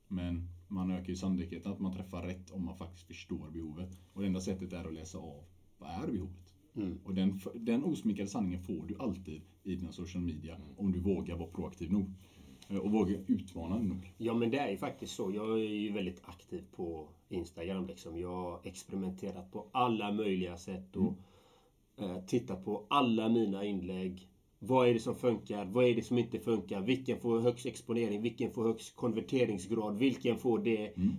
Men man ökar ju sannolikheten att man träffar rätt om man faktiskt förstår behovet. Och det enda sättet är att läsa av, vad är behovet? Mm. Och den, den osminkade sanningen får du alltid i dina social media mm. om du vågar vara proaktiv nog. Eh, och våga utmana nog. Ja men det är ju faktiskt så. Jag är ju väldigt aktiv på Instagram. Liksom. Jag har experimenterat på alla möjliga sätt och mm. eh, tittat på alla mina inlägg. Vad är det som funkar? Vad är det som inte funkar? Vilken får högst exponering? Vilken får högst konverteringsgrad? Vilken får det? Mm.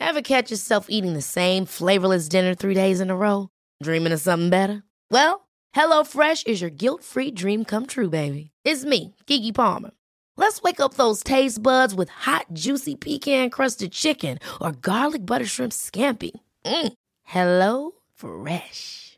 Have catch yourself eating the same flavorless dinner three days in a row? Dreaming of something better? Well, hello fresh is your guilt free dream come true baby. It's me, Gigi Palmer. Let's wake up those taste buds with hot, juicy pecan crusted chicken or garlic butter shrimp scampi. Mm. Hello Fresh.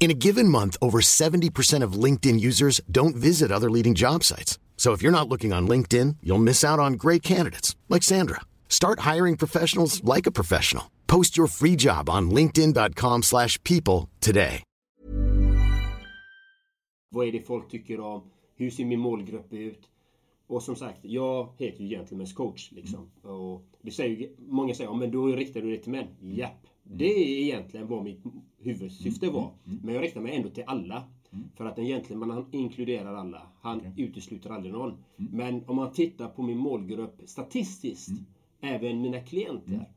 In a given month, over 70% of LinkedIn users don't visit other leading job sites. So if you're not looking on LinkedIn, you'll miss out on great candidates like Sandra. Start hiring professionals like a professional. Post your free job on linkedin.com/people today. Vad är det folk tycker om? Hur ser min målgrupp ut? Och som sagt, jag heter ju Gentlemen's coach. Liksom. Och det säger, många säger, men då riktar du dig till män. Japp. Det är egentligen vad mitt huvudsyfte mm. var. Mm. Men jag riktar mig ändå till alla. Mm. För att en gentleman han inkluderar alla. Han okay. utesluter aldrig någon. Mm. Men om man tittar på min målgrupp statistiskt, även mina klienter.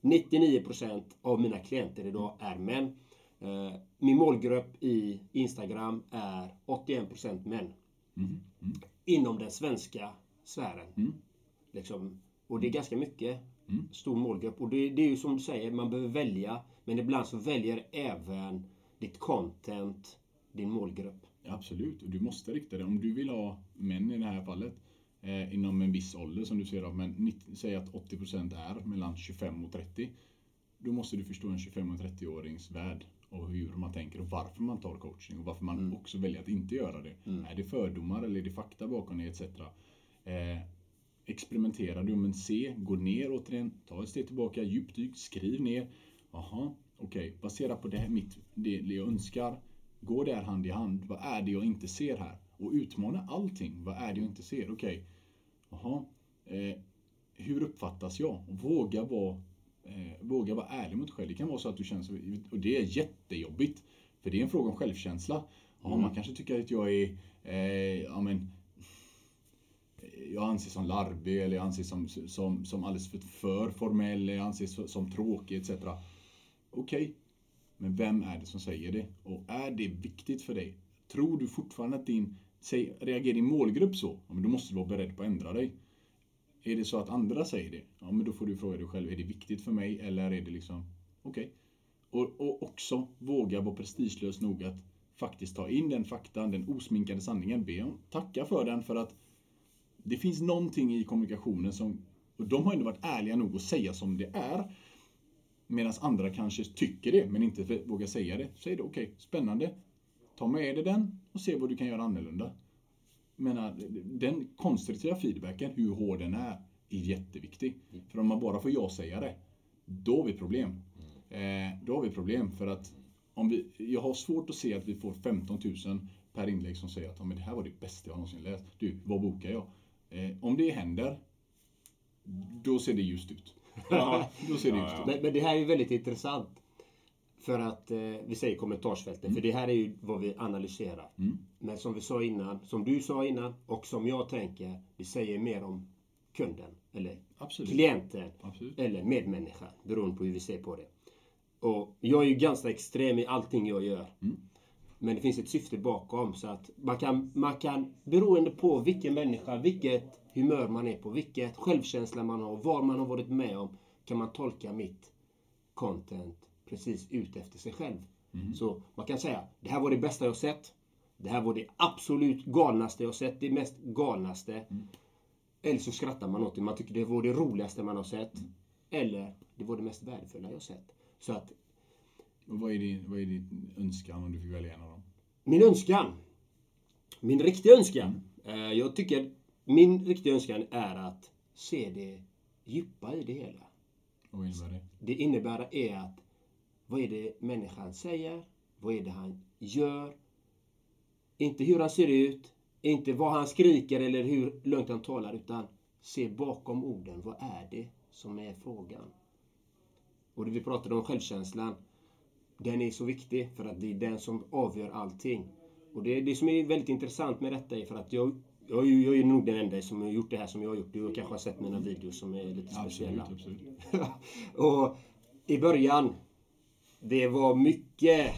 99% av mina klienter idag är män. Eh, min målgrupp i Instagram är 81% män. Mm. Inom den svenska sfären. Mm. Liksom, och det är ganska mycket. Mm. Stor målgrupp. Och det, det är ju som du säger, man behöver välja. Men ibland så väljer även ditt content din målgrupp. Absolut, och du måste rikta det. Om du vill ha män i det här fallet eh, inom en viss ålder som du ser av, men 90, säg att 80% är mellan 25 och 30. Då måste du förstå en 25 och 30-årings värld och hur man tänker och varför man tar coaching och varför man också väljer att inte göra det. Är det fördomar eller är det fakta bakom det etc. Eh, experimentera du men se, gå ner återigen, ta ett steg tillbaka, djupdyk, skriv ner. Jaha, okej, baserat på det, här, mitt, det, jag önskar, går det här hand i hand? Vad är det jag inte ser här? Och utmana allting. Vad är det jag inte ser? Okej, jaha, eh, hur uppfattas jag? Våga vara eh, våga vara ärlig mot dig själv. Det kan vara så att du känner och det är jättejobbigt. För det är en fråga om självkänsla. Ja, Man kanske tycker att jag är, eh, ja men, jag anses som larvig eller jag anses som, som, som alldeles för, för formell, jag anses som tråkig etc. Okej, men vem är det som säger det? Och är det viktigt för dig? Tror du fortfarande att din, säg, reagerar din målgrupp så? Ja, men då måste du vara beredd på att ändra dig. Är det så att andra säger det? Ja, men då får du fråga dig själv, är det viktigt för mig eller är det liksom, okej. Och, och också våga vara prestigelös nog att faktiskt ta in den faktan, den osminkade sanningen. Be om, tacka för den för att det finns någonting i kommunikationen som, och de har ändå varit ärliga nog att säga som det är. Medan andra kanske tycker det, men inte vågar säga det. Säg det, okej, spännande. Ta med dig den och se vad du kan göra annorlunda. Men äh, den konstruktiva feedbacken, hur hård den är, är jätteviktig. För om man bara får jag säga det, då har vi problem. Eh, då har vi problem för att om vi, jag har svårt att se att vi får 15 000 per inlägg som säger att ja, men det här var det bästa jag någonsin läst. Du, vad bokar jag? Eh, om det händer, då ser det ljust ut. Ja, då ser det ut. Men, men det här är ju väldigt intressant. För att eh, vi säger kommentarsfältet. För det här är ju vad vi analyserar. Men som vi sa innan, som du sa innan och som jag tänker, vi säger mer om kunden. Eller Absolut. klienten. Absolut. Eller medmänniskan. Beroende på hur vi ser på det. Och jag är ju ganska extrem i allting jag gör. Men det finns ett syfte bakom. Så att man kan, man kan, beroende på vilken människa, vilket humör man är på, vilket självkänsla man har, vad man har varit med om, kan man tolka mitt content precis ut efter sig själv. Så man kan säga, det här var det bästa jag sett. Det här var det absolut galnaste jag sett, det mest galnaste. Eller så skrattar man åt det, man tycker det var det roligaste man har sett. Eller, det var det mest värdefulla jag sett. Så att Och vad, är din, vad är din önskan om du fick välja en av dem? Min önskan. Min riktiga önskan. Eh, jag tycker min riktiga önskan är att se det djupa i det hela. Vad innebär det? Det innebär är att vad är det människan säger? Vad är det han gör? Inte hur han ser ut, inte vad han skriker eller hur lugnt han talar, utan se bakom orden. Vad är det som är frågan? Och det vi pratade om självkänslan. Den är så viktig för att det är den som avgör allting. Och det, det som är väldigt intressant med detta är för att jag, jag, är ju- jag är nog den enda som har gjort det här som jag har gjort. Du kanske har sett mina videos som är lite speciella. Absolut, absolut. och i början, det var mycket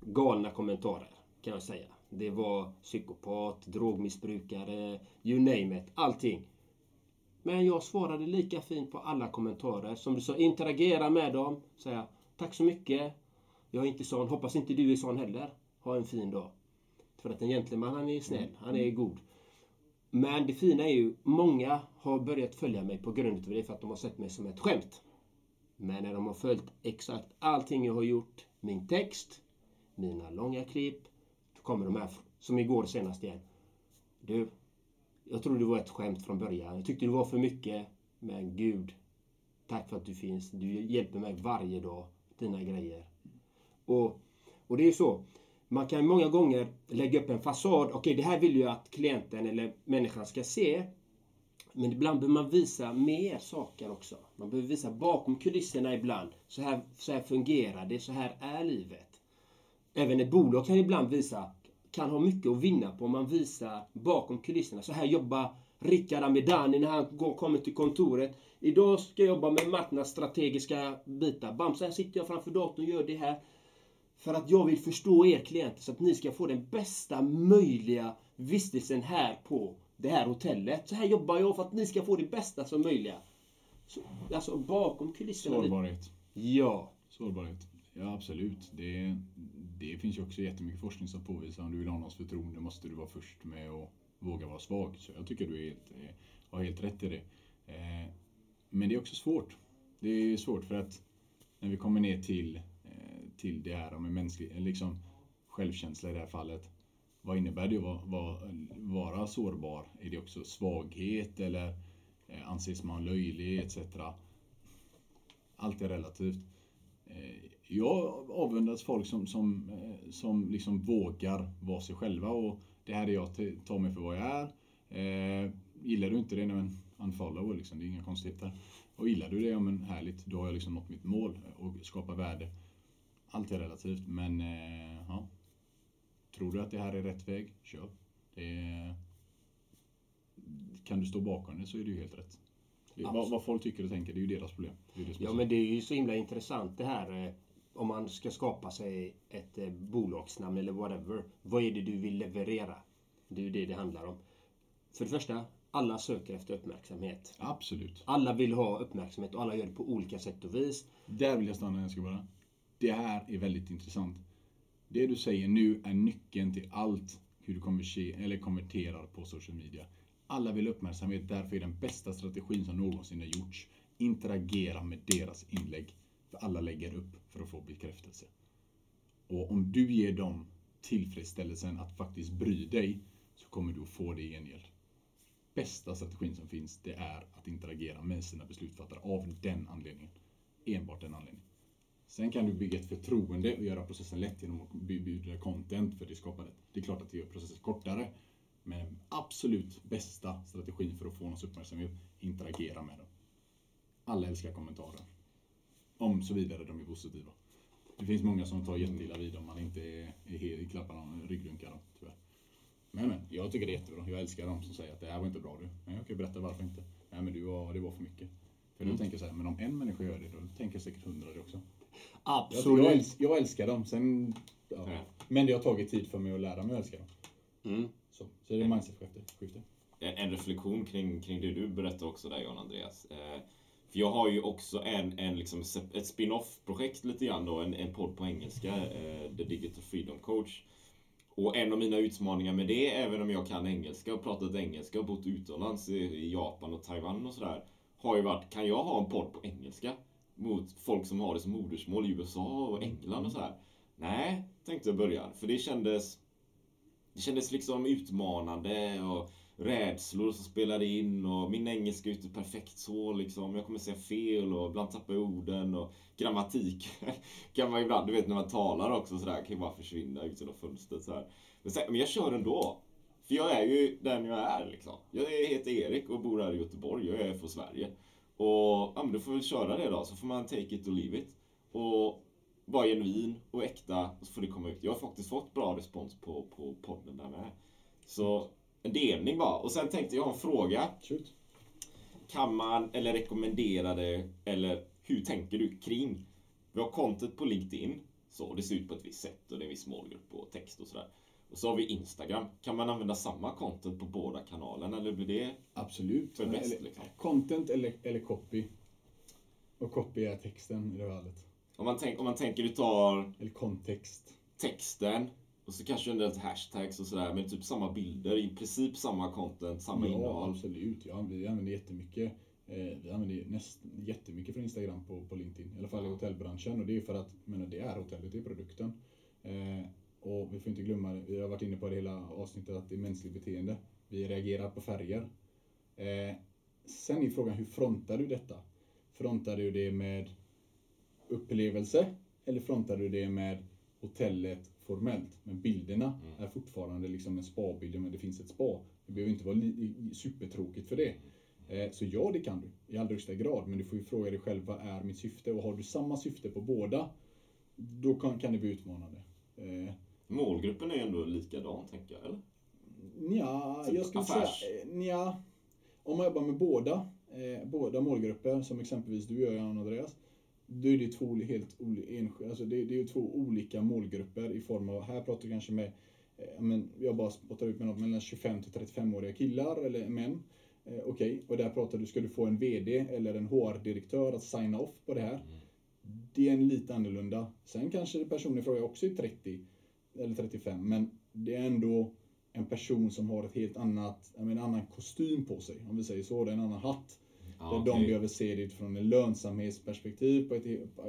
galna kommentarer kan jag säga. Det var psykopat, drogmissbrukare, you name it, allting. Men jag svarade lika fint på alla kommentarer. Som du sa, interagera med dem. Säga tack så mycket. Jag är inte sån. Hoppas inte du är sån heller. Ha en fin dag. För att en gentleman, han är snäll. Han är god. Men det fina är ju, många har börjat följa mig på grund av det för att de har sett mig som ett skämt. Men när de har följt exakt allting jag har gjort, min text, mina långa klipp, då kommer de här, som igår senast igen. Du, jag trodde det var ett skämt från början. Jag tyckte det var för mycket. Men Gud, tack för att du finns. Du hjälper mig varje dag. Dina grejer. Och, och det är ju så. Man kan många gånger lägga upp en fasad. Okej, det här vill jag att klienten eller människan ska se. Men ibland behöver man visa mer saker också. Man behöver visa bakom kulisserna ibland. Så här, så här fungerar det. Så här är livet. Även ett bolag kan ibland visa, kan ha mycket att vinna på om man visar bakom kulisserna. Så här jobbar Rickard Amidani när han går, kommer till kontoret. Idag ska jag jobba med marknadsstrategiska bitar. Bam! Så här sitter jag framför datorn och gör det här. För att jag vill förstå er klienter så att ni ska få den bästa möjliga vistelsen här på det här hotellet. Så här jobbar jag för att ni ska få det bästa som möjliga. Så, alltså bakom kulisserna. Sårbarhet. Ja. Sårbarhet. Ja, absolut. Det, det finns ju också jättemycket forskning som påvisar om du vill ha någons förtroende måste du vara först med att våga vara svag. Så jag tycker du är helt, eh, har helt rätt i det. Eh, men det är också svårt. Det är svårt för att när vi kommer ner till, till det här med mänsklig, liksom självkänsla i det här fallet. Vad innebär det att vara, vara sårbar? Är det också svaghet eller eh, anses man löjlig etc. Allt är relativt. Eh, jag avundas folk som, som, eh, som liksom vågar vara sig själva och det här är jag, ta mig för vad jag är. Eh, gillar du inte det, men unfollow liksom, det är inga konstigheter. Och gillar du det, ja men härligt, då har jag liksom nått mitt mål och skapar värde. Allt är relativt, men eh, ja. Tror du att det här är rätt väg, kör. Det, kan du stå bakom det så är det ju helt rätt. vad, vad, folk tycker och tänker, det är ju deras problem. Det det ja, men det är ju så himla intressant det här eh, om man ska skapa sig ett eh, bolagsnamn eller whatever. Vad är det du vill leverera? Det är ju det det handlar om. För det första, alla söker efter uppmärksamhet. Absolut. Alla vill ha uppmärksamhet och alla gör det på olika sätt och vis. Där vill jag stanna, jag ska bara. Det här är väldigt intressant. Det du säger nu är nyckeln till allt hur du eller konverterar på social media. Alla vill uppmärksamhet, därför är den bästa strategin som någonsin har gjorts. Interagera med deras inlägg. För alla lägger upp för att få bekräftelse. Och om du ger dem tillfredsställelsen att faktiskt bry dig så kommer du att få det i gengäld. Bästa strategin som finns det är att interagera med sina beslutsfattare av den anledningen. Enbart den anledningen. Sen kan du bygga ett förtroende och göra processen lätt genom att bjuda content för det skapandet. Det är klart att det gör processen kortare. Men absolut bästa strategin för att få någons uppmärksamhet, interagera med dem. Alla älskar kommentarer. Om såvida de är positiva. Det finns många som tar jätteilla vid om man inte är, är klappar dem, ryggdunkar dem, tyvärr. Men, men, jag tycker det är jättebra. Jag älskar dem som säger att det här var inte bra du. Men jag kan ju berätta varför inte. Nej men du var, det var för mycket. För mm. då tänker jag så här, men om en människa gör det, då tänker säkert hundra det också. Absolut. Jag, jag, älskar, jag älskar dem. Sen, ja. Ja. Men det har tagit tid för mig att lära mig att älska dem. Mm. Så, så det är mindset-skifte. En, en reflektion kring, kring det du berättade också där John Andreas. Eh, för jag har ju också en, en liksom, ett spin-off projekt lite grann då, en, en podd på engelska, eh, The Digital Freedom Coach. Och en av mina utmaningar med det, även om jag kan engelska och pratat engelska och bott utomlands i Japan och Taiwan och sådär, har ju varit, kan jag ha en podd på engelska? Mot folk som har det som modersmål i USA och England och sådär. Nej, tänkte jag i början. För det kändes, det kändes liksom utmanande och rädslor som spelade in och min engelska är inte perfekt så liksom. Jag kommer säga fel och ibland tappar jag orden och grammatik kan man ibland, du vet när man talar också sådär, kan ju bara försvinna ut genom fönstret så här. Men, så, men jag kör ändå. För jag är ju den jag är liksom. Jag heter Erik och bor här i Göteborg. Jag är från Sverige. Och ja, men då får vi köra det då, så får man take it or leave it. Och vara genuin och äkta, och så får det komma ut. Jag har faktiskt fått bra respons på, på podden där med. Så en delning bara. Och sen tänkte jag ha en fråga. Shoot. Kan man, eller rekommendera det, eller hur tänker du kring? Vi har content på LinkedIn. Så det ser ut på ett visst sätt och det är en viss målgrupp och text och sådär. Och så har vi Instagram. Kan man använda samma content på båda kanalerna eller blir det Absolut. för bäst? Eller, liksom? Content eller, eller copy. Och copy är texten i det fallet. Om man, tänk, om man tänker du tar... Eller kontext. Texten och så kanske en del hashtags och sådär, men typ samma bilder, i princip samma content, samma ja, innehåll. absolut. Ja, vi använder jättemycket. Eh, vi använder näst, jättemycket från Instagram på, på LinkedIn, i alla fall i hotellbranschen. Och det är för att, menar, det är hotellet, det är produkten. Eh, och vi får inte glömma, vi har varit inne på det hela avsnittet, att det är mänskligt beteende. Vi reagerar på färger. Eh, sen är frågan, hur frontar du detta? Frontar du det med upplevelse? Eller frontar du det med hotellet formellt. Men bilderna mm. är fortfarande liksom en spa-bild, men det finns ett spa. Det behöver inte vara supertråkigt för det. Eh, så ja, det kan du i allra högsta grad. Men du får ju fråga dig själv, vad är mitt syfte? Och har du samma syfte på båda, då kan, kan det bli utmanande. Eh, Målgruppen är ändå likadan, tänker jag, eller? Ja, jag skulle Affärs. säga... Ja, om man jobbar med båda, eh, båda målgrupper, som exempelvis du gör, Jan Andreas, då är det två helt olika, alltså det, det är två olika målgrupper i form av, här pratar vi kanske med, eh, men jag bara spottar ut med något mellan 25 till 35-åriga killar eller män. Eh, Okej, okay. och där pratar du, ska du få en VD eller en HR-direktör att signa off på det här? Det är en lite annorlunda. Sen kanske personen i fråga också är 30 eller 35, men det är ändå en person som har ett helt annat, en annan kostym på sig, om vi säger så, det är en annan hatt. Ah, där okay. de behöver se det utifrån ett lönsamhetsperspektiv på ett,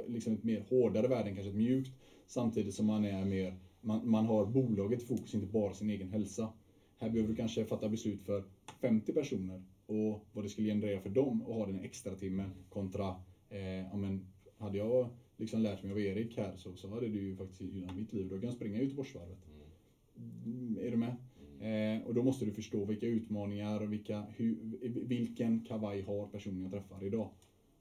liksom ett mer hårdare värde kanske ett mjukt. Samtidigt som man är mer, man, man har bolaget i fokus, inte bara sin egen hälsa. Här behöver du kanske fatta beslut för 50 personer och vad det skulle generera för dem att ha den extra timmen kontra, eh, ja men, hade jag liksom lärt mig av Erik här så, så hade det ju faktiskt gynnat mitt liv. Då kan jag springa Göteborgsvarvet. Mm. Är du med? Eh, och då måste du förstå vilka utmaningar och vilka, hur, vilken kavaj har personen jag träffar idag.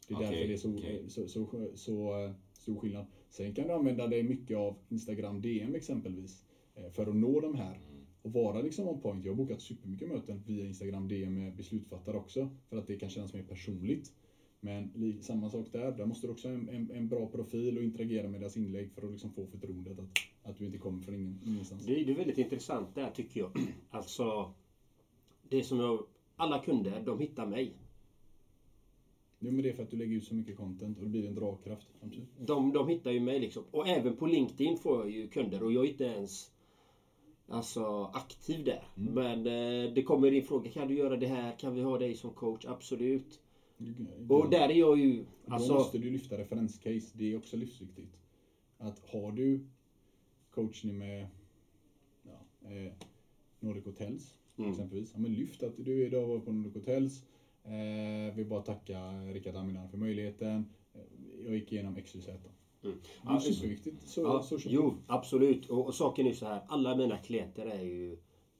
Det är okay, därför det är så, okay. så, så, så, så, eh, stor skillnad. Sen kan du använda dig mycket av Instagram DM exempelvis eh, för att nå de här mm. och vara liksom on point. Jag har bokat supermycket möten via Instagram DM med beslutsfattare också för att det kan kännas mer personligt. Men samma sak där, där måste du också ha en, en, en, bra profil och interagera med deras inlägg för att liksom få förtroendet att, att du inte kommer från ingen, ingenstans. Det, det är väldigt intressant där tycker jag. Alltså, det som jag, alla kunder, de hittar mig. Jo men det är för att du lägger ut så mycket content och det blir en dragkraft. De, de hittar ju mig liksom. Och även på LinkedIn får jag ju kunder och jag är inte ens alltså, aktiv där. Mm. Men eh, det kommer in frågor. Kan du göra det här? Kan vi ha dig som coach? Absolut. Och där är jag ju... Alltså... Då måste du lyfta referenscase. Det är också livsviktigt. Att har du coachning med ja, eh, Nordic Hotels mm. exempelvis. Ja, men lyft att du idag var på Nordic Hotels. Eh, vill bara tacka Rickard Aminan för möjligheten. Eh, jag gick igenom XYZ. Mm. Det är superviktigt. Så, ja, så jo, absolut. Och, och saken är så här. Alla mina klienter är ju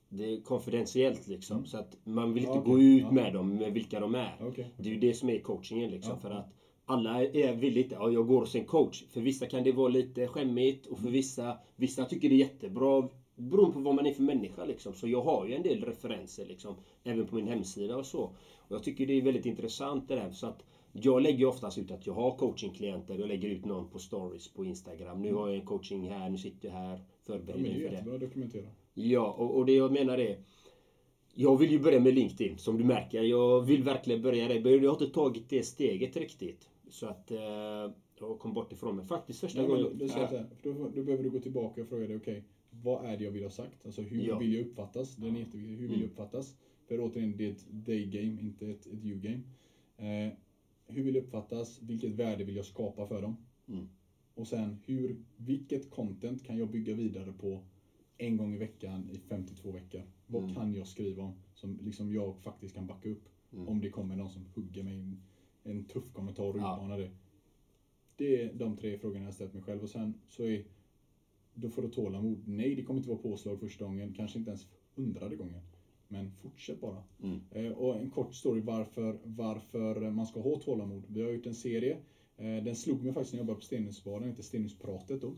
det är konfidentiellt liksom. Mm. Så att man vill inte okay. gå ut ja. med dem, med vilka de är. Okay. Det är ju det som är coachingen liksom. Ja. För att alla är villigt, ja jag går hos en coach. För vissa kan det vara lite skämmigt och för mm. vissa, vissa tycker det är jättebra. Beroende på vad man är för människa liksom. Så jag har ju en del referenser liksom. Även på min hemsida och så. Och jag tycker det är väldigt intressant det där. Så att jag lägger oftast ut att jag har coachingklienter. Jag lägger ut någon på stories på Instagram. Nu har jag en coaching här, nu sitter jag här. Förbereder ja, men det är jättebra att dokumentera. Ja, och, och det jag menar är... Jag vill ju börja med LinkedIn, som du märker. Jag vill verkligen börja där. Jag har inte tagit det steget riktigt. Så att... Eh, jag kom bort ifrån mig. Faktiskt första gången... Då, då, då, då behöver du gå tillbaka och fråga dig, okej, okay, vad är det jag vill ha sagt? Alltså hur ja. vill jag uppfattas? Den är jätteviktig. Hur vill jag mm. uppfattas? För återigen, det är ett they-game, inte ett, ett you-game. Eh, hur vill jag uppfattas? Vilket värde vill jag skapa för dem? Mm. Och sen, hur, vilket content kan jag bygga vidare på en gång i veckan i 52 veckor. Vad mm. kan jag skriva om som liksom jag faktiskt kan backa upp? Mm. Om det kommer någon som hugger mig en, en tuff kommentar och ja. utmanar det. Det är de tre frågorna jag ställt mig själv. Och sen så är då får du tålamod. Nej, det kommer inte vara påslag första gången. Kanske inte ens hundrade gången. Men fortsätt bara. Mm. Eh, och en kort story varför, varför man ska ha tålamod. Vi har gjort en serie. Eh, den slog mig faktiskt när jag jobbade på Stenhusbaren. Den heter Stenhuspratet då.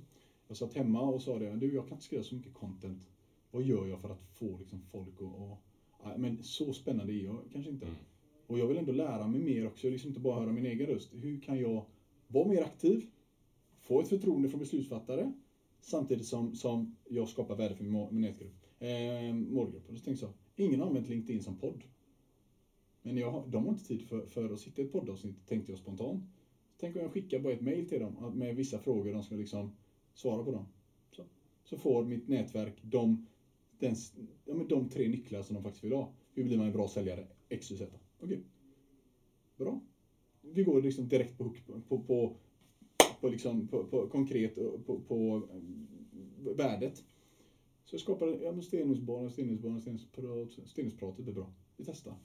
Jag satt hemma och sa det, du jag kan inte skriva så mycket content. Vad gör jag för att få liksom, folk att... Men så spännande är jag kanske inte. Mm. Och jag vill ändå lära mig mer också, liksom inte bara höra min egen röst. Hur kan jag vara mer aktiv? Få ett förtroende från beslutsfattare samtidigt som, som jag skapar värde för min, min eh, målgrupp. Och så tänkte jag, ingen har använt LinkedIn som podd. Men jag, de har inte tid för, för att sitta i ett poddavsnitt, tänkte jag spontant. Tänk om jag skickar bara ett mail till dem med vissa frågor de ska liksom svara på dem. Så, så får mitt nätverk de, den, ja, men de tre nycklar som de faktiskt vill ha. Hur blir man en bra säljare? X, Y, Z. Okej. Okay. Bra. Vi går liksom direkt på på, på, på, liksom, på, på konkret på, på eh, värdet. Så jag skapade ja, Stenhusbanan, Stenhusbanan, Stenhusprat, Stenhuspratet är bra. Vi testar.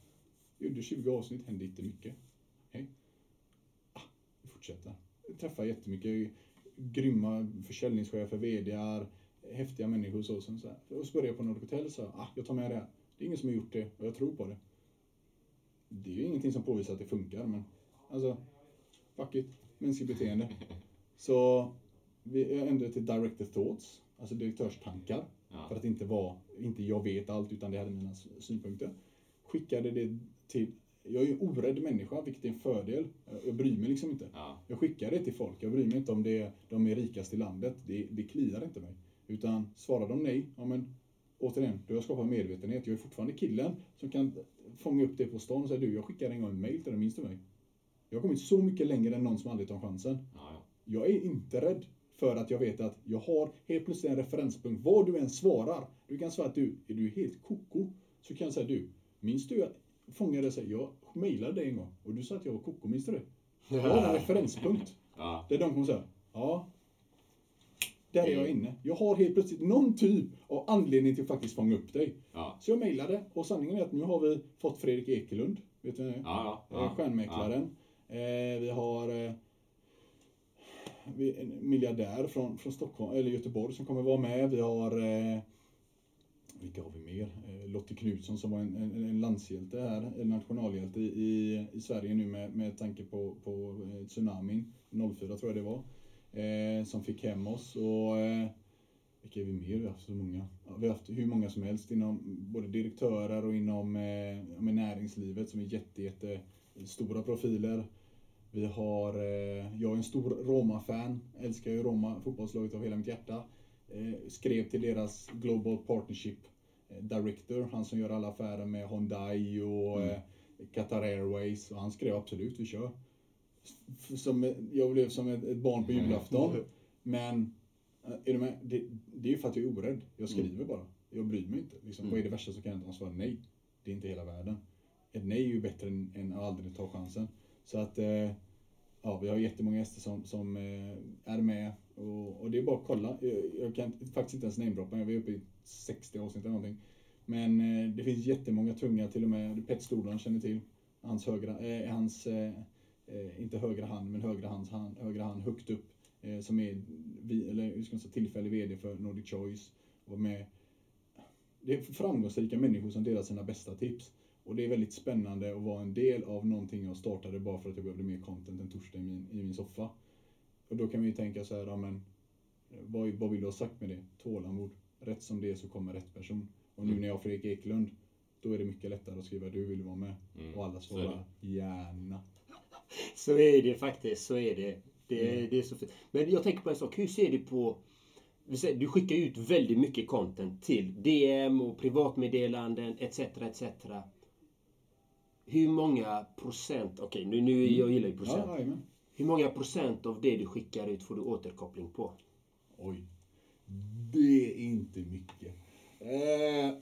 Gjorde 20 avsnitt, hände inte mycket. Hej. Ah, vi fortsätter. Jag träffar jättemycket grymma försäljningschefer, VDar, häftiga människor och så. så, så och så började jag på Nordic Hotel och sa, ah, jag tar med det här. Det är ingen som har gjort det och jag tror på det. Det är ju ingenting som påvisar att det funkar, men alltså, fuck it. Mänskligt beteende. Så vi ändrade till directed thoughts, alltså direktörstankar. Ja. För att inte vara, inte jag vet allt, utan det hade mina synpunkter. Skickade det till jag är en orädd människa, vilket är en fördel. Jag, bryr mig liksom inte. Ja. Jag skickar det till folk. Jag bryr mig inte om det, de är rikast i landet. Det, det kliar inte mig. Utan svarar de nej, ja men återigen, då har jag skapat medvetenhet. Jag är fortfarande killen som kan fånga upp det på stan och säga du, jag skickar en gång en mail till dig, minns du mig? Jag har kommit så mycket längre än någon som aldrig tar chansen. Ja. Jag är inte rädd för att jag vet att jag har helt plötsligt en referenspunkt. Vad du än svarar. Du kan svara att du, är du helt koko? Så kan jag säga du, minns du att fångade sig? Jag mejlade dig en gång och du sa att jag var koko, minns du det? Jag har en referenspunkt. Ja. Där de kommer säga, ja. Där är jag inne. Jag har helt plötsligt någon typ av anledning till att faktiskt fånga upp dig. Ja. Så jag mejlade och sanningen är att nu har vi fått Fredrik Ekelund. Vet du vem? Ja, ja. Stjärnmäklaren. Eh, vi har eh, en miljardär från, från Stockholm, eller Göteborg som kommer vara med. Vi har eh, vilka har vi mer? Eh, Lottie Knutsson som var en, en, en landshjälte här, en nationalhjälte i, i, Sverige nu med, med tanke på, på eh, tsunamin 04 tror jag det var. Eh, som fick hem oss. Och, eh, vilka är vi mer? Vi har haft så många. Ja, vi har haft hur många som helst inom både direktörer och inom eh, näringslivet som är jätte, jätte eh, stora profiler. Vi har, eh, jag är en stor Roma-fan, älskar ju Roma, fotbollslaget av hela mitt hjärta. Eh, skrev till deras Global Partnership eh, Director, han som gör alla affärer med Hyundai och eh, Qatar Airways. Och han skrev absolut, vi kör. Som, jag blev som ett, barn på julafton. Men är du med? Det, det är ju för att jag är orädd. Jag skriver bara. Jag bryr mig inte. Liksom, Vad är det värsta som kan hända? Han svarar nej. Det är inte hela världen. Ett nej är ju bättre än, än att aldrig ta chansen. Så att ja, vi har jättemånga gäster som, som är med. Och, och det är bara att kolla. Jag, jag kan faktiskt inte ens namedroppa. Vi är uppe i 60 avsnitt eller någonting. Men eh, det finns jättemånga tunga, till och med Pet Stordalen känner till. Hans högra, eh, hans, eh, eh, inte högra hand, men högra hands hand, högra hand högt upp. Eh, som är, vi, eller hur ska man säga, tillfällig VD för Nordic Choice. Och med. Det är framgångsrika människor som delar sina bästa tips. Och det är väldigt spännande att vara en del av någonting jag startade bara för att jag behövde mer content en torsdag i min, i min soffa. Och då kan man ju tänka så här, ja, men vad, vad vill du ha sagt med det? Tålamod. Rätt som det är så kommer rätt person. Och nu när jag har Fredrik Eklund, då är det mycket lättare att skriva du vill vara med. Och alla svarar gärna. Så är det faktiskt, så är det. Det, Mm. det är så fint. Men jag tänker på en sak. Hur ser du på... vi Du skickar ut väldigt mycket content till DM och privatmeddelanden etc. etc. Hur många procent, okej nu, nu jag gillar ju procent. Ja. Hur många procent av det du skickar ut får du återkoppling på? Oj. Det är inte mycket. Eh,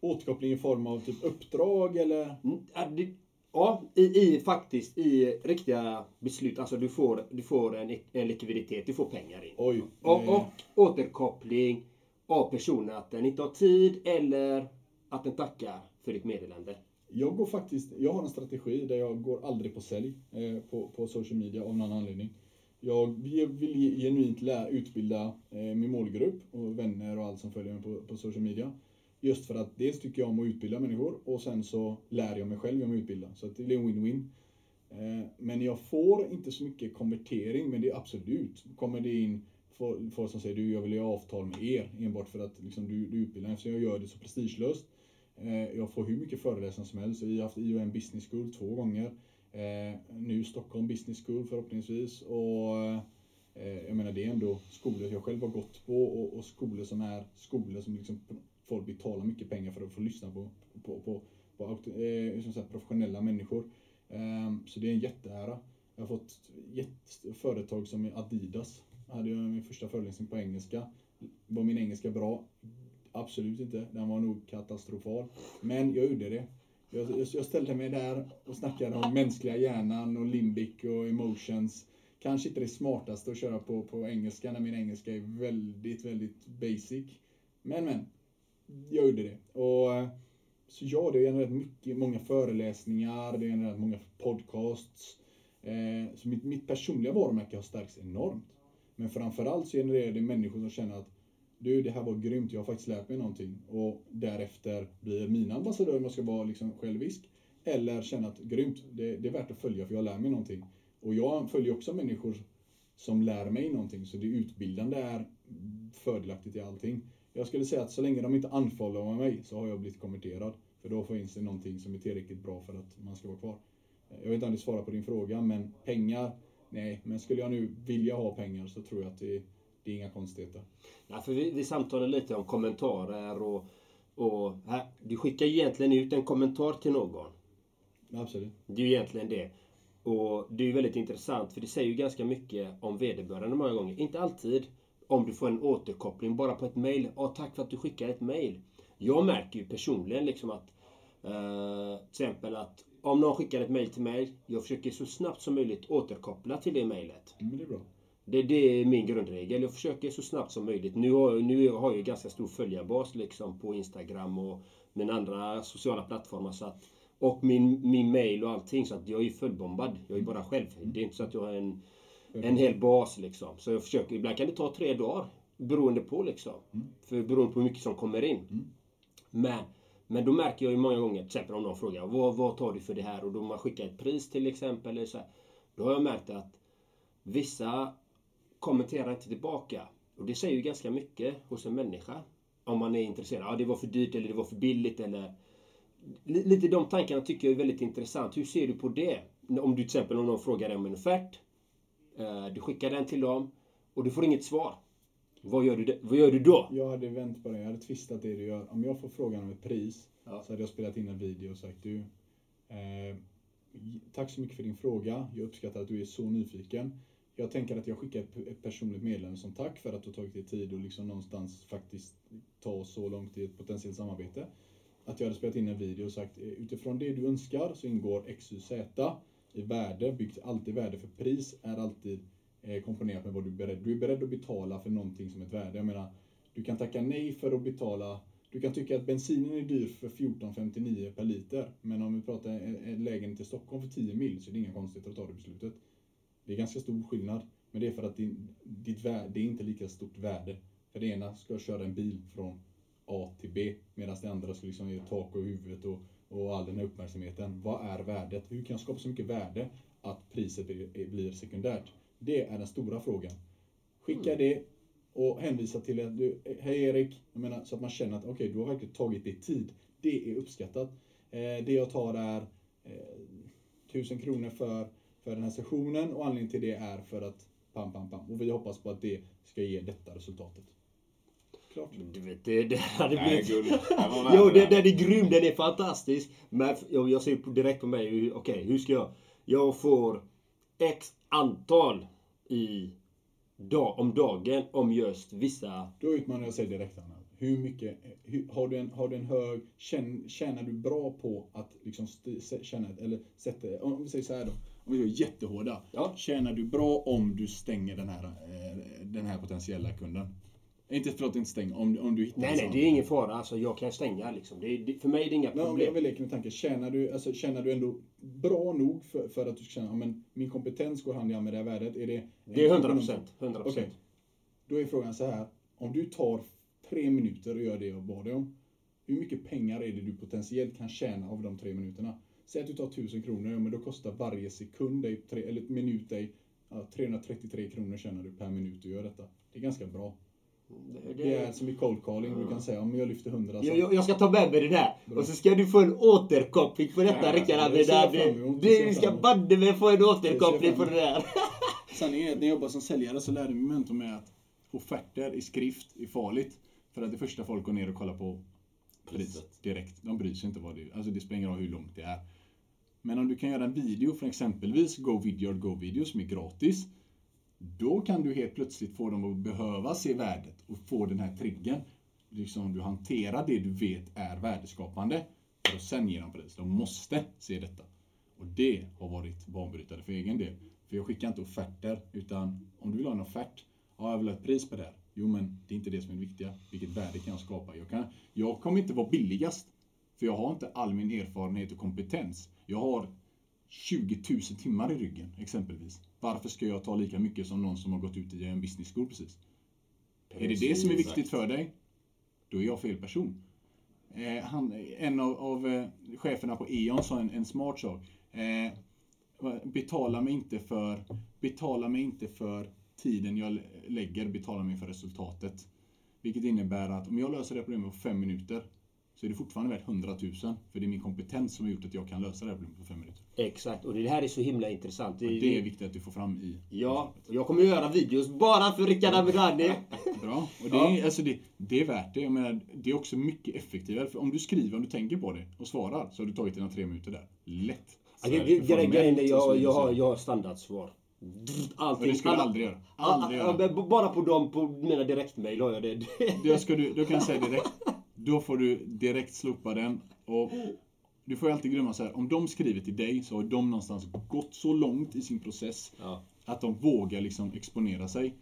återkoppling i form av typ uppdrag eller? Mm, ja, i, i faktiskt i riktiga beslut. Alltså du får, du får en, en likviditet, du får pengar in. Oj. Och, och återkoppling av personen att den inte har tid eller att den tackar för ditt meddelande. Jag går faktiskt, jag har en strategi där jag går aldrig på sälj eh, på, på social media av någon anledning. Jag vill genuint lära, utbilda eh, min målgrupp och vänner och allt som följer mig på, på social media. Just för att dels tycker jag om att utbilda människor och sen så lär jag mig själv om att utbilda. Så att det är en win-win. Eh, Men jag får inte så mycket konvertering, men det är absolut. Kommer det in folk som säger du, jag vill göra avtal med er enbart för att liksom, du, du utbildar. Eftersom jag gör det så prestigelöst. Eh, jag får hur mycket föreläsningar som helst. Vi har haft IOM Business School två gånger. Eh, nu Stockholm Business School förhoppningsvis. Och eh, jag menar det är ändå skolor jag själv har gått på och, och skolor som är skolor som liksom folk betalar mycket pengar för att få lyssna på, på, på, på professionella människor. Ehm, så det är en jätteära. Jag har fått företag som Adidas. Jag hade jag min första föreläsning på engelska. Var min engelska bra? Absolut inte. Den var nog katastrofal. Men jag gjorde det. Jag, jag- jag ställde mig där och snackade om mänskliga hjärnan och limbic och emotions. Kanske inte det smartaste att köra på, på engelska när min engelska är väldigt, väldigt basic. Men, men. Jag gjorde det. Och så ja, det har genererat mycket, många föreläsningar, det har genererat många podcasts. Eh, så mitt, mitt personliga varumärke har stärkts enormt. Men framförallt så genererar det människor som känner att du, det här var grymt, jag har faktiskt lärt mig någonting. Och därefter blir mina ambassadörer om jag ska vara liksom självisk. Eller känna att grymt, det, det är värt att följa för jag lär mig någonting. Och jag följer också människor som lär mig någonting. Så det utbildande är fördelaktigt i allting. Jag skulle säga att så länge de inte anfaller mig så har jag blivit konverterad. För då finns det någonting som är tillräckligt bra för att man ska vara kvar. Jag vet inte om det svarar på din fråga, men pengar, nej. Men skulle jag nu vilja ha pengar så tror jag att det, det är inga konstigheter. Ja, för vi, vi samtalade lite om kommentarer och, och här, du skickar egentligen ut en kommentar till någon. Absolut. Det är ju egentligen det. Och det är ju väldigt intressant för det säger ju ganska mycket om vederbörande många gånger. Inte alltid om du får en återkoppling bara på ett mail. Ja, tack för att du skickar ett mail. Jag märker ju personligen liksom att eh, till exempel att om någon skickar ett mail till mig, jag försöker så snabbt som möjligt återkoppla till det mailet. Men det är bra. Det, det är min grundregel. Jag försöker så snabbt som möjligt. Nu har, nu har jag ju ganska stor följarbas liksom på Instagram och mina andra sociala plattformar. Så att, och min, min mail och allting. Så att jag är ju fullbombad. Jag är bara själv. Det är inte så att jag har en, en hel bas liksom. Så jag försöker. Ibland kan det ta tre dagar. Beroende på liksom. För beroende på hur mycket som kommer in. Men, men då märker jag ju många gånger, till exempel om någon frågar vad, vad tar du för det här? Och då man skickar ett pris till exempel. Eller så här, då har jag märkt att vissa kommenterar inte tillbaka. Och det säger ju ganska mycket hos en människa. Om man är intresserad. Ja, det var för dyrt eller det var för billigt eller... Li- Lite de tankarna tycker jag är väldigt intressant. Hur ser du på det? Om du till exempel om någon frågar dig om en offert. eh, Du skickar den till dem och du får inget svar. Vad gör du, vad gör du då? Jag hade vänt på det, jag hade twistat det du gör. Om jag får frågan om ett pris Ja. så hade jag spelat in en video och sagt du, eh, tack så mycket för din fråga. Jag uppskattar att du är så nyfiken. Jag tänker att jag skickar ett, personligt meddelande som tack för att du har tagit dig tid och liksom någonstans faktiskt ta oss så långt i ett potentiellt samarbete. Att jag hade spelat in en video och sagt eh, utifrån det du önskar så ingår XYZ i värde, byggt alltid värde för pris är alltid eh, komponerat med vad du är beredd. Du är beredd att betala för någonting som ett värde. Jag menar, du kan tacka nej för att betala du kan tycka att bensinen är dyr för 14,59 per liter. Men om vi pratar lägenhet till Stockholm för 10 mil så är det inga konstigheter att ta det beslutet. Det är ganska stor skillnad. Men det är för att din, ditt värde, det är inte lika stort värde. För det ena ska köra en bil från A till B. Medan det andra ska liksom ge tak över huvudet och, och all den här uppmärksamheten. Vad är värdet? Hur kan jag skapa så mycket värde att priset blir, blir sekundärt? Det är den stora frågan. Skicka det och hänvisa till att du, hej Erik, jag menar, så att man känner att okej, du har verkligen tagit dig tid. Det är uppskattat. Eh, det jag tar är eh, 1000 kronor för, för den här sessionen och anledningen till det är för att pam, pam, pam. Och vi hoppas på att det ska ge detta resultatet. Klart. Du vet, det, det hade blivit... jo, det, den är grym. Den är fantastisk. Men jag, jag ser direkt på mig. Okej, hur ska jag... Jag får X antal i dag, om dagen om just vissa... Då utmanar jag sig direkt Anna. Hur mycket, hur, har, du en, har du en hög, känn, tjänar du bra på att liksom st, se- känna, ett- eller sätta, om vi säger så här då. Om vi är jättehårda. Ja. Tjänar du bra om du stänger den här, eh, den här potentiella kunden? Inte förlåt, inte stäng. Om, om du hittar Nej, nej, det är ingen fara. Alltså, jag kan stänga liksom. Det, är- för mig är det inga Nej, om problem. vi leker med tanken, tjänar du, alltså, tjänar du ändå bra nog för, för att du ska känna att min kompetens går hand i hand med det här värdet? Är det, Det är 100 procent. 100 Okej. Då är frågan så här. Om du tar tre minuter och gör det jag bad dig om. Hur mycket pengar är det du potentiellt kan tjäna av de tre minuterna? Säg att du tar 1000 kronor, ja, men då kostar varje sekund dig, tre, eller minut dig, ja, 333 kronor tjänar du per minut du gör detta. Det är ganska bra. Det, Det är som i cold calling, du kan säga om jag lyfter 100 så... jag, jag, ska ta med mig det där. Och så ska du få en återkoppling på detta Ja, Rickard. det Det det, det det, vi ska banne mig få en återkoppling på det där. Sanningen är att när jag jobbade som säljare så lärde mig mentor med att offerter i skrift är farligt. För att det första folk går ner och kollar på priset direkt. De bryr sig inte vad det är. Alltså det spelar ingen roll hur långt det är. Men om du kan göra en video från exempelvis GoVideo GoVideo Go Video som är gratis. Då kan du helt plötsligt få dem att behöva se värdet och få den här triggern. Liksom du hanterar det du vet är värdeskapande. För att sen ge dem pris. De måste se detta. Och det har varit banbrytande för egen del. För jag skickar inte offerter, utan om du vill ha en offert, ja jag vill ha ett pris på det här. Jo men det är inte det som är det viktiga. Vilket värde kan jag skapa? Jag, kan, jag kommer inte vara billigast. För jag har inte all min erfarenhet och kompetens. Jag har 20 000 timmar i ryggen exempelvis. Varför ska jag ta lika mycket som någon som har gått ut i en business school precis? Är det det som är viktigt för dig? Då är jag fel person. Eh, han, en av, av eh, cheferna på E.ON sa en, en smart sak. Eh, betala mig inte för betala mig inte för tiden jag lä- lägger, betala mig för resultatet. Vilket innebär att om jag löser det problemet på fem minuter så är det fortfarande värt 100 000. För det är min kompetens som har gjort att jag kan lösa det här problemet på fem minuter. Exakt, och det här är så himla intressant. Och det är viktigt att du får fram i Ja, jag kommer göra videos bara för Rickard Amirani. Bra. Och det, är, alltså det, det är värt det. Jag menar, det är också mycket effektivare. För om du skriver, om du tänker på det och svarar så har du tagit dina tre minuter där. Lätt. Ja, det- det- Grejen är, jag, jag, har, jag har standardsvar. Allting. Och det ska du aldrig göra. Aldrig ja, göra. men Bara på dem, på mina direktmail har jag det. Det ska du, då kan jag säga direkt. Då får du direkt slopa den. Och du får ju alltid glömma så här. Om de skriver till dig så har de någonstans gått så långt i sin process Ja. att de vågar liksom exponera sig.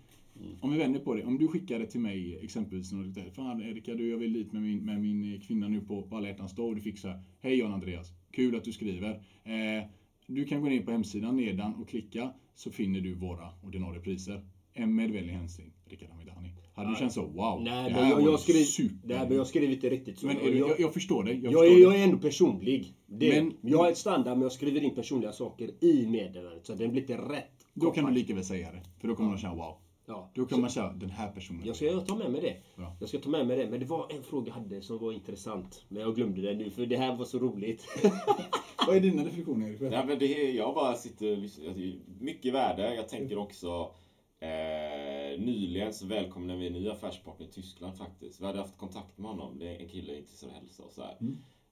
Om vi vänder på det. Om du skickar det till mig exempelvis. något där, Fan Erika, du, jag vill dit med min, med min kvinna nu på, på alla hjärtans dag. Och du fick så här. Hej Jan Andreas. Kul att du skriver. Eh, du kan gå ner på hemsidan nedan och klicka. Så finner du våra ordinarie priser. En med vänlig hälsning. Rickard Hamidani. Hade du känt så? Wow. Nej, det men här jag, jag, ju skriver, super. nej, men jag skriver inte riktigt så. Men Och jag, jag, förstår dig. Jag, jag, jag är ändå personlig. Det, Men- jag är ett standard men jag skriver in personliga saker i meddelandet. Så den blir inte rätt. Då kan du lika väl säga det. För då kommer man känna wow. Ja. Då kan man säga den här personen. Jag ska ta med mig det. Bra. Jag ska ta med mig det. Men det var en fråga jag hade som var intressant. Men jag glömde det nu för det här var så roligt. Vad är dina reflektioner Erik? Nej, men det är, jag bara sitter och lyssnar. Är Mycket värde. Jag tänker också eh, nyligen så välkomnade vi en ny affärspartner i Tyskland faktiskt. Vi hade haft kontakt med honom. Det är en kille intresserad av hälsa och så här.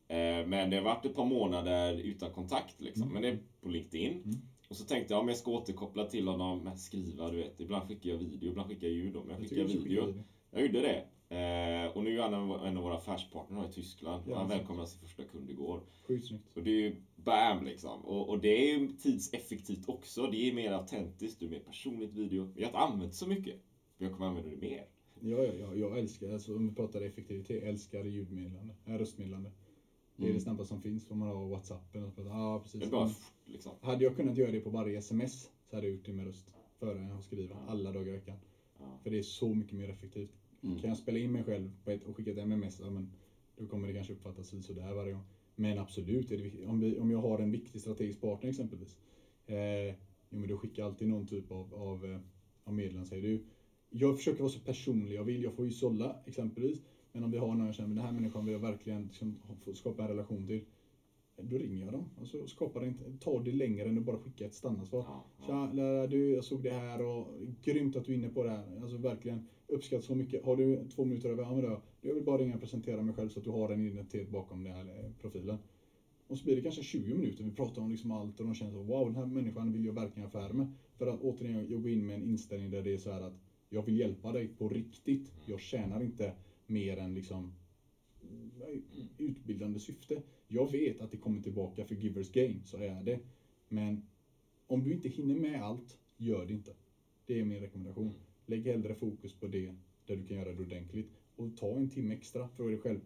Eh, men det har varit ett par månader utan kontakt liksom. Men det är på LinkedIn. Och så tänkte jag om jag ska återkoppla till honom skriva, du vet. Ibland skickar jag video, ibland skickar jag ljud. Men jag skickar skicka video. Jag gjorde det. Eh, och nu är han en, av våra affärspartner i Tyskland. Ja, han välkomnade sin första kund igår. Sjukt snyggt. Och det är ju bam liksom. Och, och det är ju tidseffektivt också. Det är mer autentiskt, det är mer personligt video. Jag har inte använt så mycket. Men jag kommer använda det mer. Ja, ja, ja, jag älskar, alltså, om vi pratar effektivitet, jag älskar ljudmeddelande, äh, röstmeddelande. Det är det snabbaste som finns om man har Whatsappen. Och ja, precis. Det bara liksom. Hade jag kunnat göra det på varje sms så hade jag gjort det med röst. Före att skriva, alla dagar i veckan. För det är så mycket mer effektivt. Kan jag spela in mig själv ett, och skicka ett MMS, ja, men då kommer det kanske uppfattas sådär varje gång. Men absolut, är det, om, vi, om jag har en viktig strategisk partner exempelvis. Eh, jo, men då skickar jag alltid någon typ av, av, eh, av meddelande. Säger du, jag försöker vara så personlig jag vill. Jag får ju sålla exempelvis. Men om vi har någon jag känner, men den här människan vill jag verkligen liksom, skapa en relation till. Då ringer jag dem. Och så skapar det inte, tar det längre än att bara skicka ett standardsvar. Tja, Lara, du, jag såg det här och grymt att du är inne på det här. Alltså verkligen uppskattat så mycket. Har du två minuter över? Ja, men då, jag vill bara ringa och presentera mig själv så att du har en identitet bakom den här eh, profilen. Och så blir det kanske 20 minuter. Vi pratar om liksom allt och de känner så wow, den här människan vill jag verkligen affär med. För att återigen, jag går in med en inställning där det är så här att jag vill hjälpa dig på riktigt. Jag tjänar inte mer än liksom utbildande syfte. Jag vet att det kommer tillbaka för givers gain, så är det. Men om du inte hinner med allt, gör det inte. Det är min rekommendation. Lägg hellre fokus på det där du kan göra det ordentligt. Och ta en timme extra, fråga dig själv.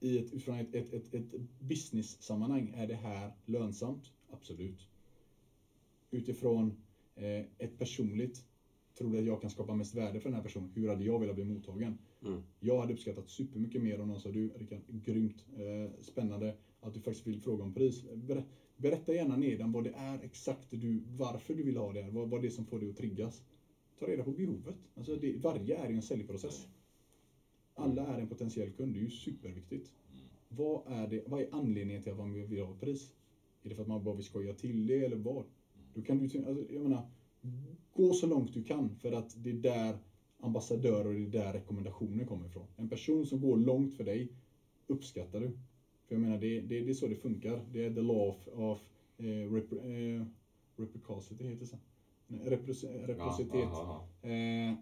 I ett, utifrån ett, ett, ett, ett business-sammanhang, är det här lönsamt? Absolut. Utifrån eh, ett personligt, tror du att jag kan skapa mest värde för den här personen? Hur hade jag velat bli mottagen? Jag hade uppskattat supermycket mer om någon sa du Rickard, grymt, eh, spännande att du faktiskt vill fråga om pris. Ber, berätta gärna nedan vad det är exakt du, varför du vill ha det här, vad, vad det är som får dig att triggas. Ta reda på behovet. Alltså det, varje är ju en säljprocess. Alla är en potentiell kund, det är ju superviktigt. Vad är, det, vad är anledningen till att man vill ha ett pris? Är det för att man bara vill skoja till det eller vad? Då kan du, alltså, jag menar, gå så långt du kan för att det är där ambassadörer och det är där rekommendationer kommer ifrån. En person som går långt för dig uppskattar du. För jag menar, det, det, det är så det funkar. Det är the law of, of eh, rep, eh, heter det reciprocitet. Ja, Eh,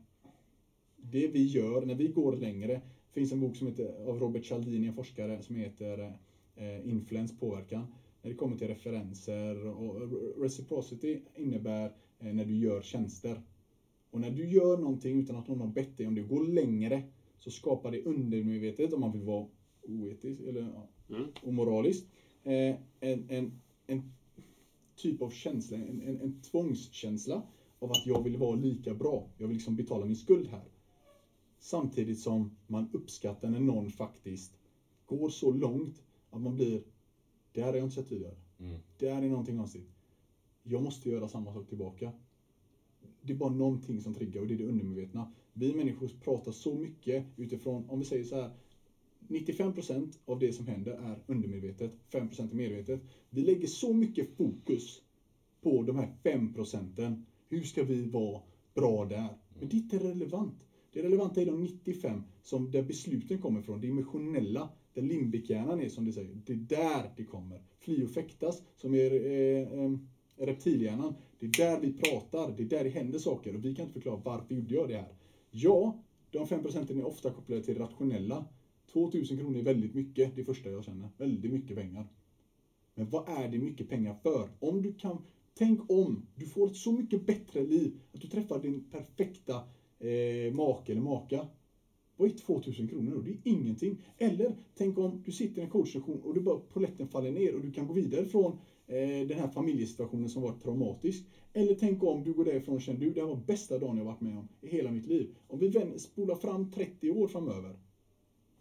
det vi gör när vi går längre. Det finns en bok som heter, av Robert Cialdini, en forskare, som heter eh, Influens påverkan. När det kommer till referenser och reciprocity innebär eh, när du gör tjänster. Och när du gör någonting utan att någon har bett dig om det, går längre, så skapar det undermedvetet, om man vill vara oetisk eller ja, omoralisk, eh, en, en, en typ av känsla, en, en, en tvångskänsla av att jag vill vara lika bra. Jag vill liksom betala min skuld här. Samtidigt som man uppskattar när någon faktiskt går så långt att man blir, det här har jag inte sett tidigare. Det här är någonting konstigt. Jag måste göra samma sak tillbaka. Det är bara någonting som triggar och det är det undermedvetna. Vi människor pratar så mycket utifrån, om vi säger så här, 95% av det som händer är undermedvetet, 5% är medvetet. Vi lägger så mycket fokus på de här 5%. Hur ska vi vara bra där? Men det är inte relevant. Det relevanta är de 95 som där besluten kommer från, det emotionella, där limbikhjärnan är som det säger. Det är där det kommer. Fly och fäktas, som är eh, eh, reptilhjärnan. Det är där vi pratar, det är där det händer saker och vi kan inte förklara varför gjorde jag det här. Ja, de 5 procenten är ofta kopplade till det rationella. 2000 kronor är väldigt mycket, det första jag känner. Väldigt mycket pengar. Men vad är det mycket pengar för? Om du kan, tänk om du får ett så mycket bättre liv att du träffar din perfekta eh, make eller maka. Vad är 2000 kronor då? Det är ingenting. Eller tänk om du sitter i en coachsession och du bara poletten faller ner och du kan gå vidare från eh, den här familjesituationen som var traumatisk. Eller tänk om du går därifrån och känner du, det här var bästa dagen jag varit med om i hela mitt liv. Om vi spolar fram 30 år framöver.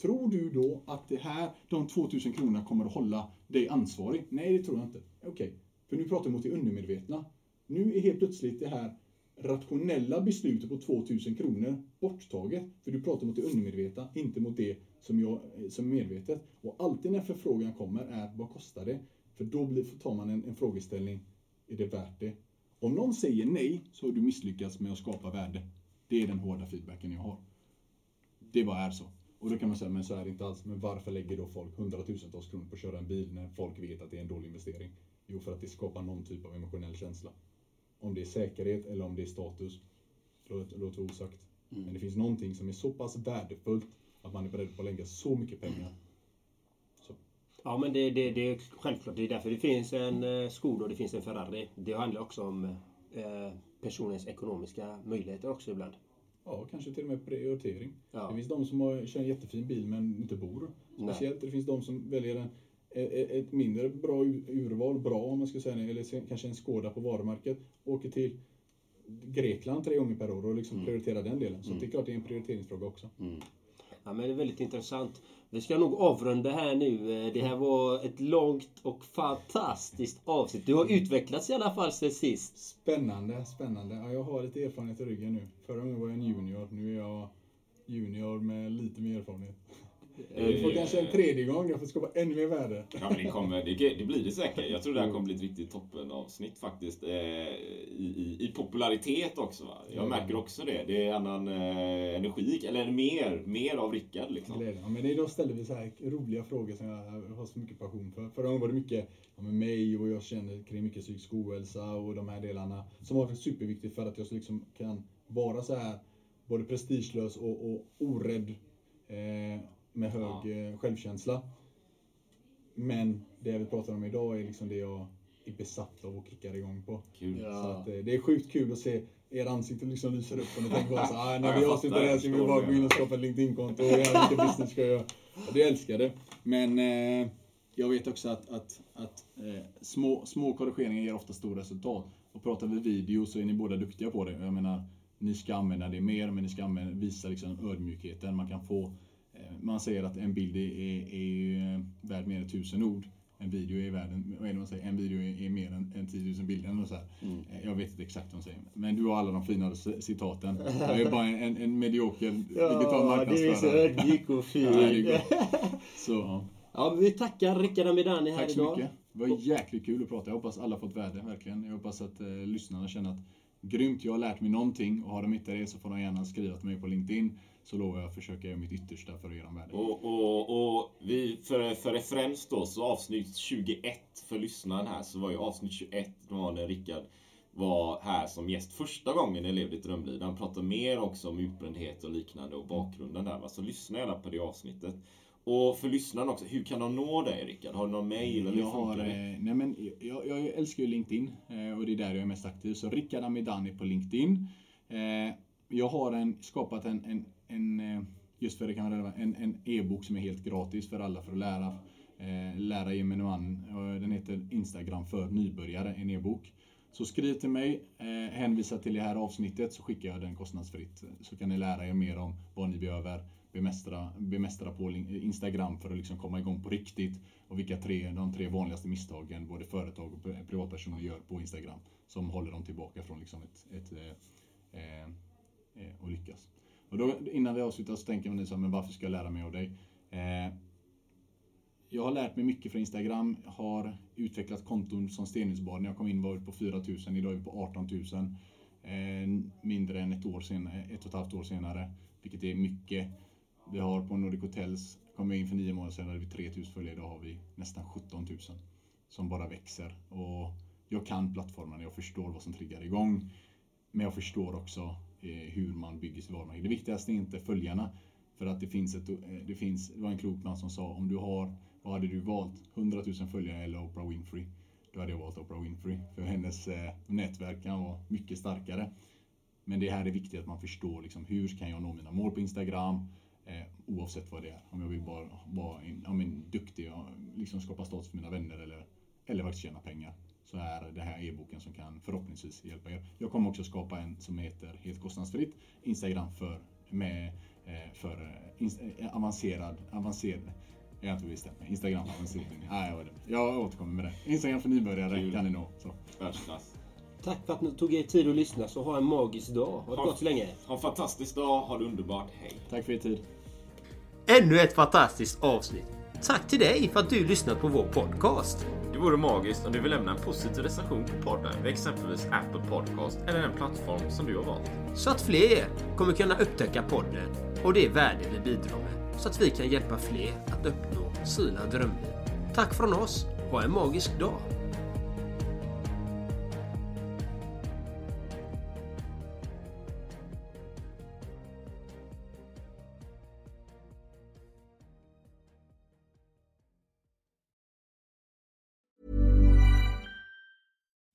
Tror du då att det här, de 2000 kronorna kommer att hålla dig ansvarig? Nej, det tror jag inte. Okej, okay. för nu pratar vi mot det undermedvetna. Nu är helt plötsligt det här rationella beslutet på 2000 kronor borttaget. För du pratar mot det undermedvetna, inte mot det som, jag, eh, som är medvetet. Och alltid när förfrågan kommer är, vad kostar det? För då blir, tar man en, en frågeställning, är det värt det? Om någon säger nej, så har du misslyckats med att skapa värde. Det är den hårda feedbacken jag har. Det bara är så. Och då kan man säga, men så är det inte alls. Men varför lägger då folk hundratusentals kronor på att köra en bil när folk vet att det är en dålig investering? Jo, för att det skapar någon typ av emotionell känsla. Om det är säkerhet eller om det är status, låter, låter osagt. Mm. Men det finns någonting som är så pass värdefullt att man är beredd på att lägga så mycket pengar. Så. Ja, men det, det, det är självklart. Det är därför det finns en eh, Skoda och det finns en Ferrari. Det handlar också om eh, personens ekonomiska möjligheter också ibland. Ja, kanske till och med prioritering. Ja. Det finns de som har, kör en jättefin bil men inte bor. Speciellt. Nej. Det finns de som väljer en, ett mindre bra urval, bra om man ska säga eller kanske en Skoda på varumärket. Åker till Grekland tre gånger per år och liksom mm. prioriterar den delen. Så mm. det är klart det är en prioriteringsfråga också. Mm. Ja, men det är väldigt intressant. Vi ska nog avrunda här nu. Det här var ett långt och fantastiskt avsnitt. Du har utvecklats i alla fall sen sist. Spännande, spännande. Ja, jag har lite erfarenhet i ryggen nu. Förra gången var jag en junior. Nu är jag junior med lite mer erfarenhet. Vi får kanske en tredje gång, jag får skapa ännu mer värde. Ja, men det, kommer, det, det blir det säkert. Jag tror det här kommer bli ett riktigt toppenavsnitt faktiskt. Eh, i, i, I popularitet också. Va? Jag märker också det. Det är annan eh, energi, eller mer, mer av Rickard. Liksom. Ja, men idag ställer vi så här roliga frågor som jag har så mycket passion för. Förra gången var det mycket ja, med mig och jag känner kring mycket psykisk ohälsa och de här delarna. Som var superviktigt för att jag liksom kan vara så här både prestigelös och, och orädd. Eh, med hög ja. Eh, självkänsla. Men det vi pratar om idag är liksom det jag är besatt av och kickar igång på. Kul. Ja. Så att, eh, det är sjukt kul att se er ansikten liksom lyser upp och ni tänker bara så ah, när vi avslutar det här ska vi bara gå in och skapa ett LinkedIn-konto och göra lite business ska jag Det älskar det. Men eh, jag vet också att, att, att eh, små, små korrigeringar ger ofta stora resultat. Och pratar vi video så är ni båda duktiga på det. Jag menar, ni ska använda det mer, men ni ska använda, visa liksom ödmjukheten. Man kan få man säger att en bild är, är, värd mer än tusen ord. En video är värd, vad är det man säger? En video är, är mer än, än 10 000 bilder. Och så mm. Eh, jag vet inte exakt vad de säger. Men du har alla de fina citaten. Jag är bara en, en, en medioker ja, digital marknadsförare. Du är så ödmjuk och så, ja. ja, vi tackar Rickard Amidani här Tack så idag. mycket. Det var jäkligt kul att prata. Jag hoppas alla fått värde, verkligen. Jag hoppas att eh, lyssnarna känner att grymt, jag har lärt mig någonting. Och har de inte det så får de gärna skriva till mig på LinkedIn så lovar jag att försöka göra mitt yttersta för dem värde. Och, och, och vi, för, för referens då, så avsnitt 21 för lyssnaren här så var ju avsnitt 21 då var när Rickard var här som gäst första gången i Levde ett drömliv. Han pratade mer också om utbrändhet och liknande och bakgrunden där. Så lyssna gärna på det avsnittet. Och för lyssnarna också, hur kan de nå dig Rickard? Har du någon mail? Jag, har, eh, nej men, jag, jag, älskar ju LinkedIn eh, och det är där jag är mest aktiv. Så Rickard Amidani på LinkedIn. Eh, jag har en, skapat en, en en, eh, just för det kan vara en, en e-bok som är helt gratis för alla för att lära, eh, lära gemene man. Den heter Instagram för nybörjare, en e-bok. Så skriv till mig, eh, hänvisa till det här avsnittet så skickar jag den kostnadsfritt. Eh, så kan ni lära er mer om vad ni behöver bemästra, bemästra på Instagram för att liksom komma igång på riktigt. Och vilka tre, de tre vanligaste misstagen både företag och privatpersoner gör på Instagram. Som håller dem tillbaka från liksom ett, ett, eh, eh, eh att lyckas. Och då, innan vi avslutar så tänker man så här, men varför ska jag lära mig av dig? Eh, jag har lärt mig mycket från Instagram, har utvecklat konton som Stenhusbad. När jag kom in var vi på 4000, idag är vi på 18 000. Eh, mindre än ett år senare, ett och ett halvt år senare, vilket är mycket. Vi har på Nordic Hotels, kom jag in för nio månader sedan, hade vi 3000 följare, idag har vi nästan 17 000. Som bara växer. Och jag kan plattformen, jag förstår vad som triggar igång. Men jag förstår också Eh, hur man bygger sitt varumärke. Det viktigaste är inte följarna. För att det finns ett, eh, det finns, det var en klok man som sa om du har, vad hade du valt? 100 000 följare eller Oprah Winfrey? Då hade jag valt Oprah Winfrey. För hennes eh, nätverk kan vara mycket starkare. Men det här är viktigt att man förstår liksom, hur kan jag nå mina mål på Instagram? Eh, oavsett vad det är. Om jag vill bara vara en, ja, men, duktig och liksom skapa status för mina vänner eller, eller faktiskt tjäna pengar. Så är det här e-boken som kan förhoppningsvis hjälpa er. Jag kommer också skapa en som heter helt kostnadsfritt Instagram för, med, eh, för eh, eh, avancerad, avancerad jag har inte bestämt mig. Instagram avancerad. Nej, jag, jag återkommer med det. Instagram för nybörjare kan ni nå. Världsklass. Tack för att ni tog er tid att lyssna, så ha en magisk dag. Ha det gott så länge. Ha en fantastisk dag, ha det underbart. Hej. Tack för er tid. Ännu ett fantastiskt avsnitt. Tack till dig för att du lyssnat på vår podcast. Det vore magiskt om du vill lämna en positiv recension på podden vid exempelvis Apple Podcast eller den plattform som du har valt. Så att fler kommer kunna upptäcka podden och det värde vi bidrar med. Så att vi kan hjälpa fler att uppnå sina drömliv. Tack från oss. Ha en magisk dag.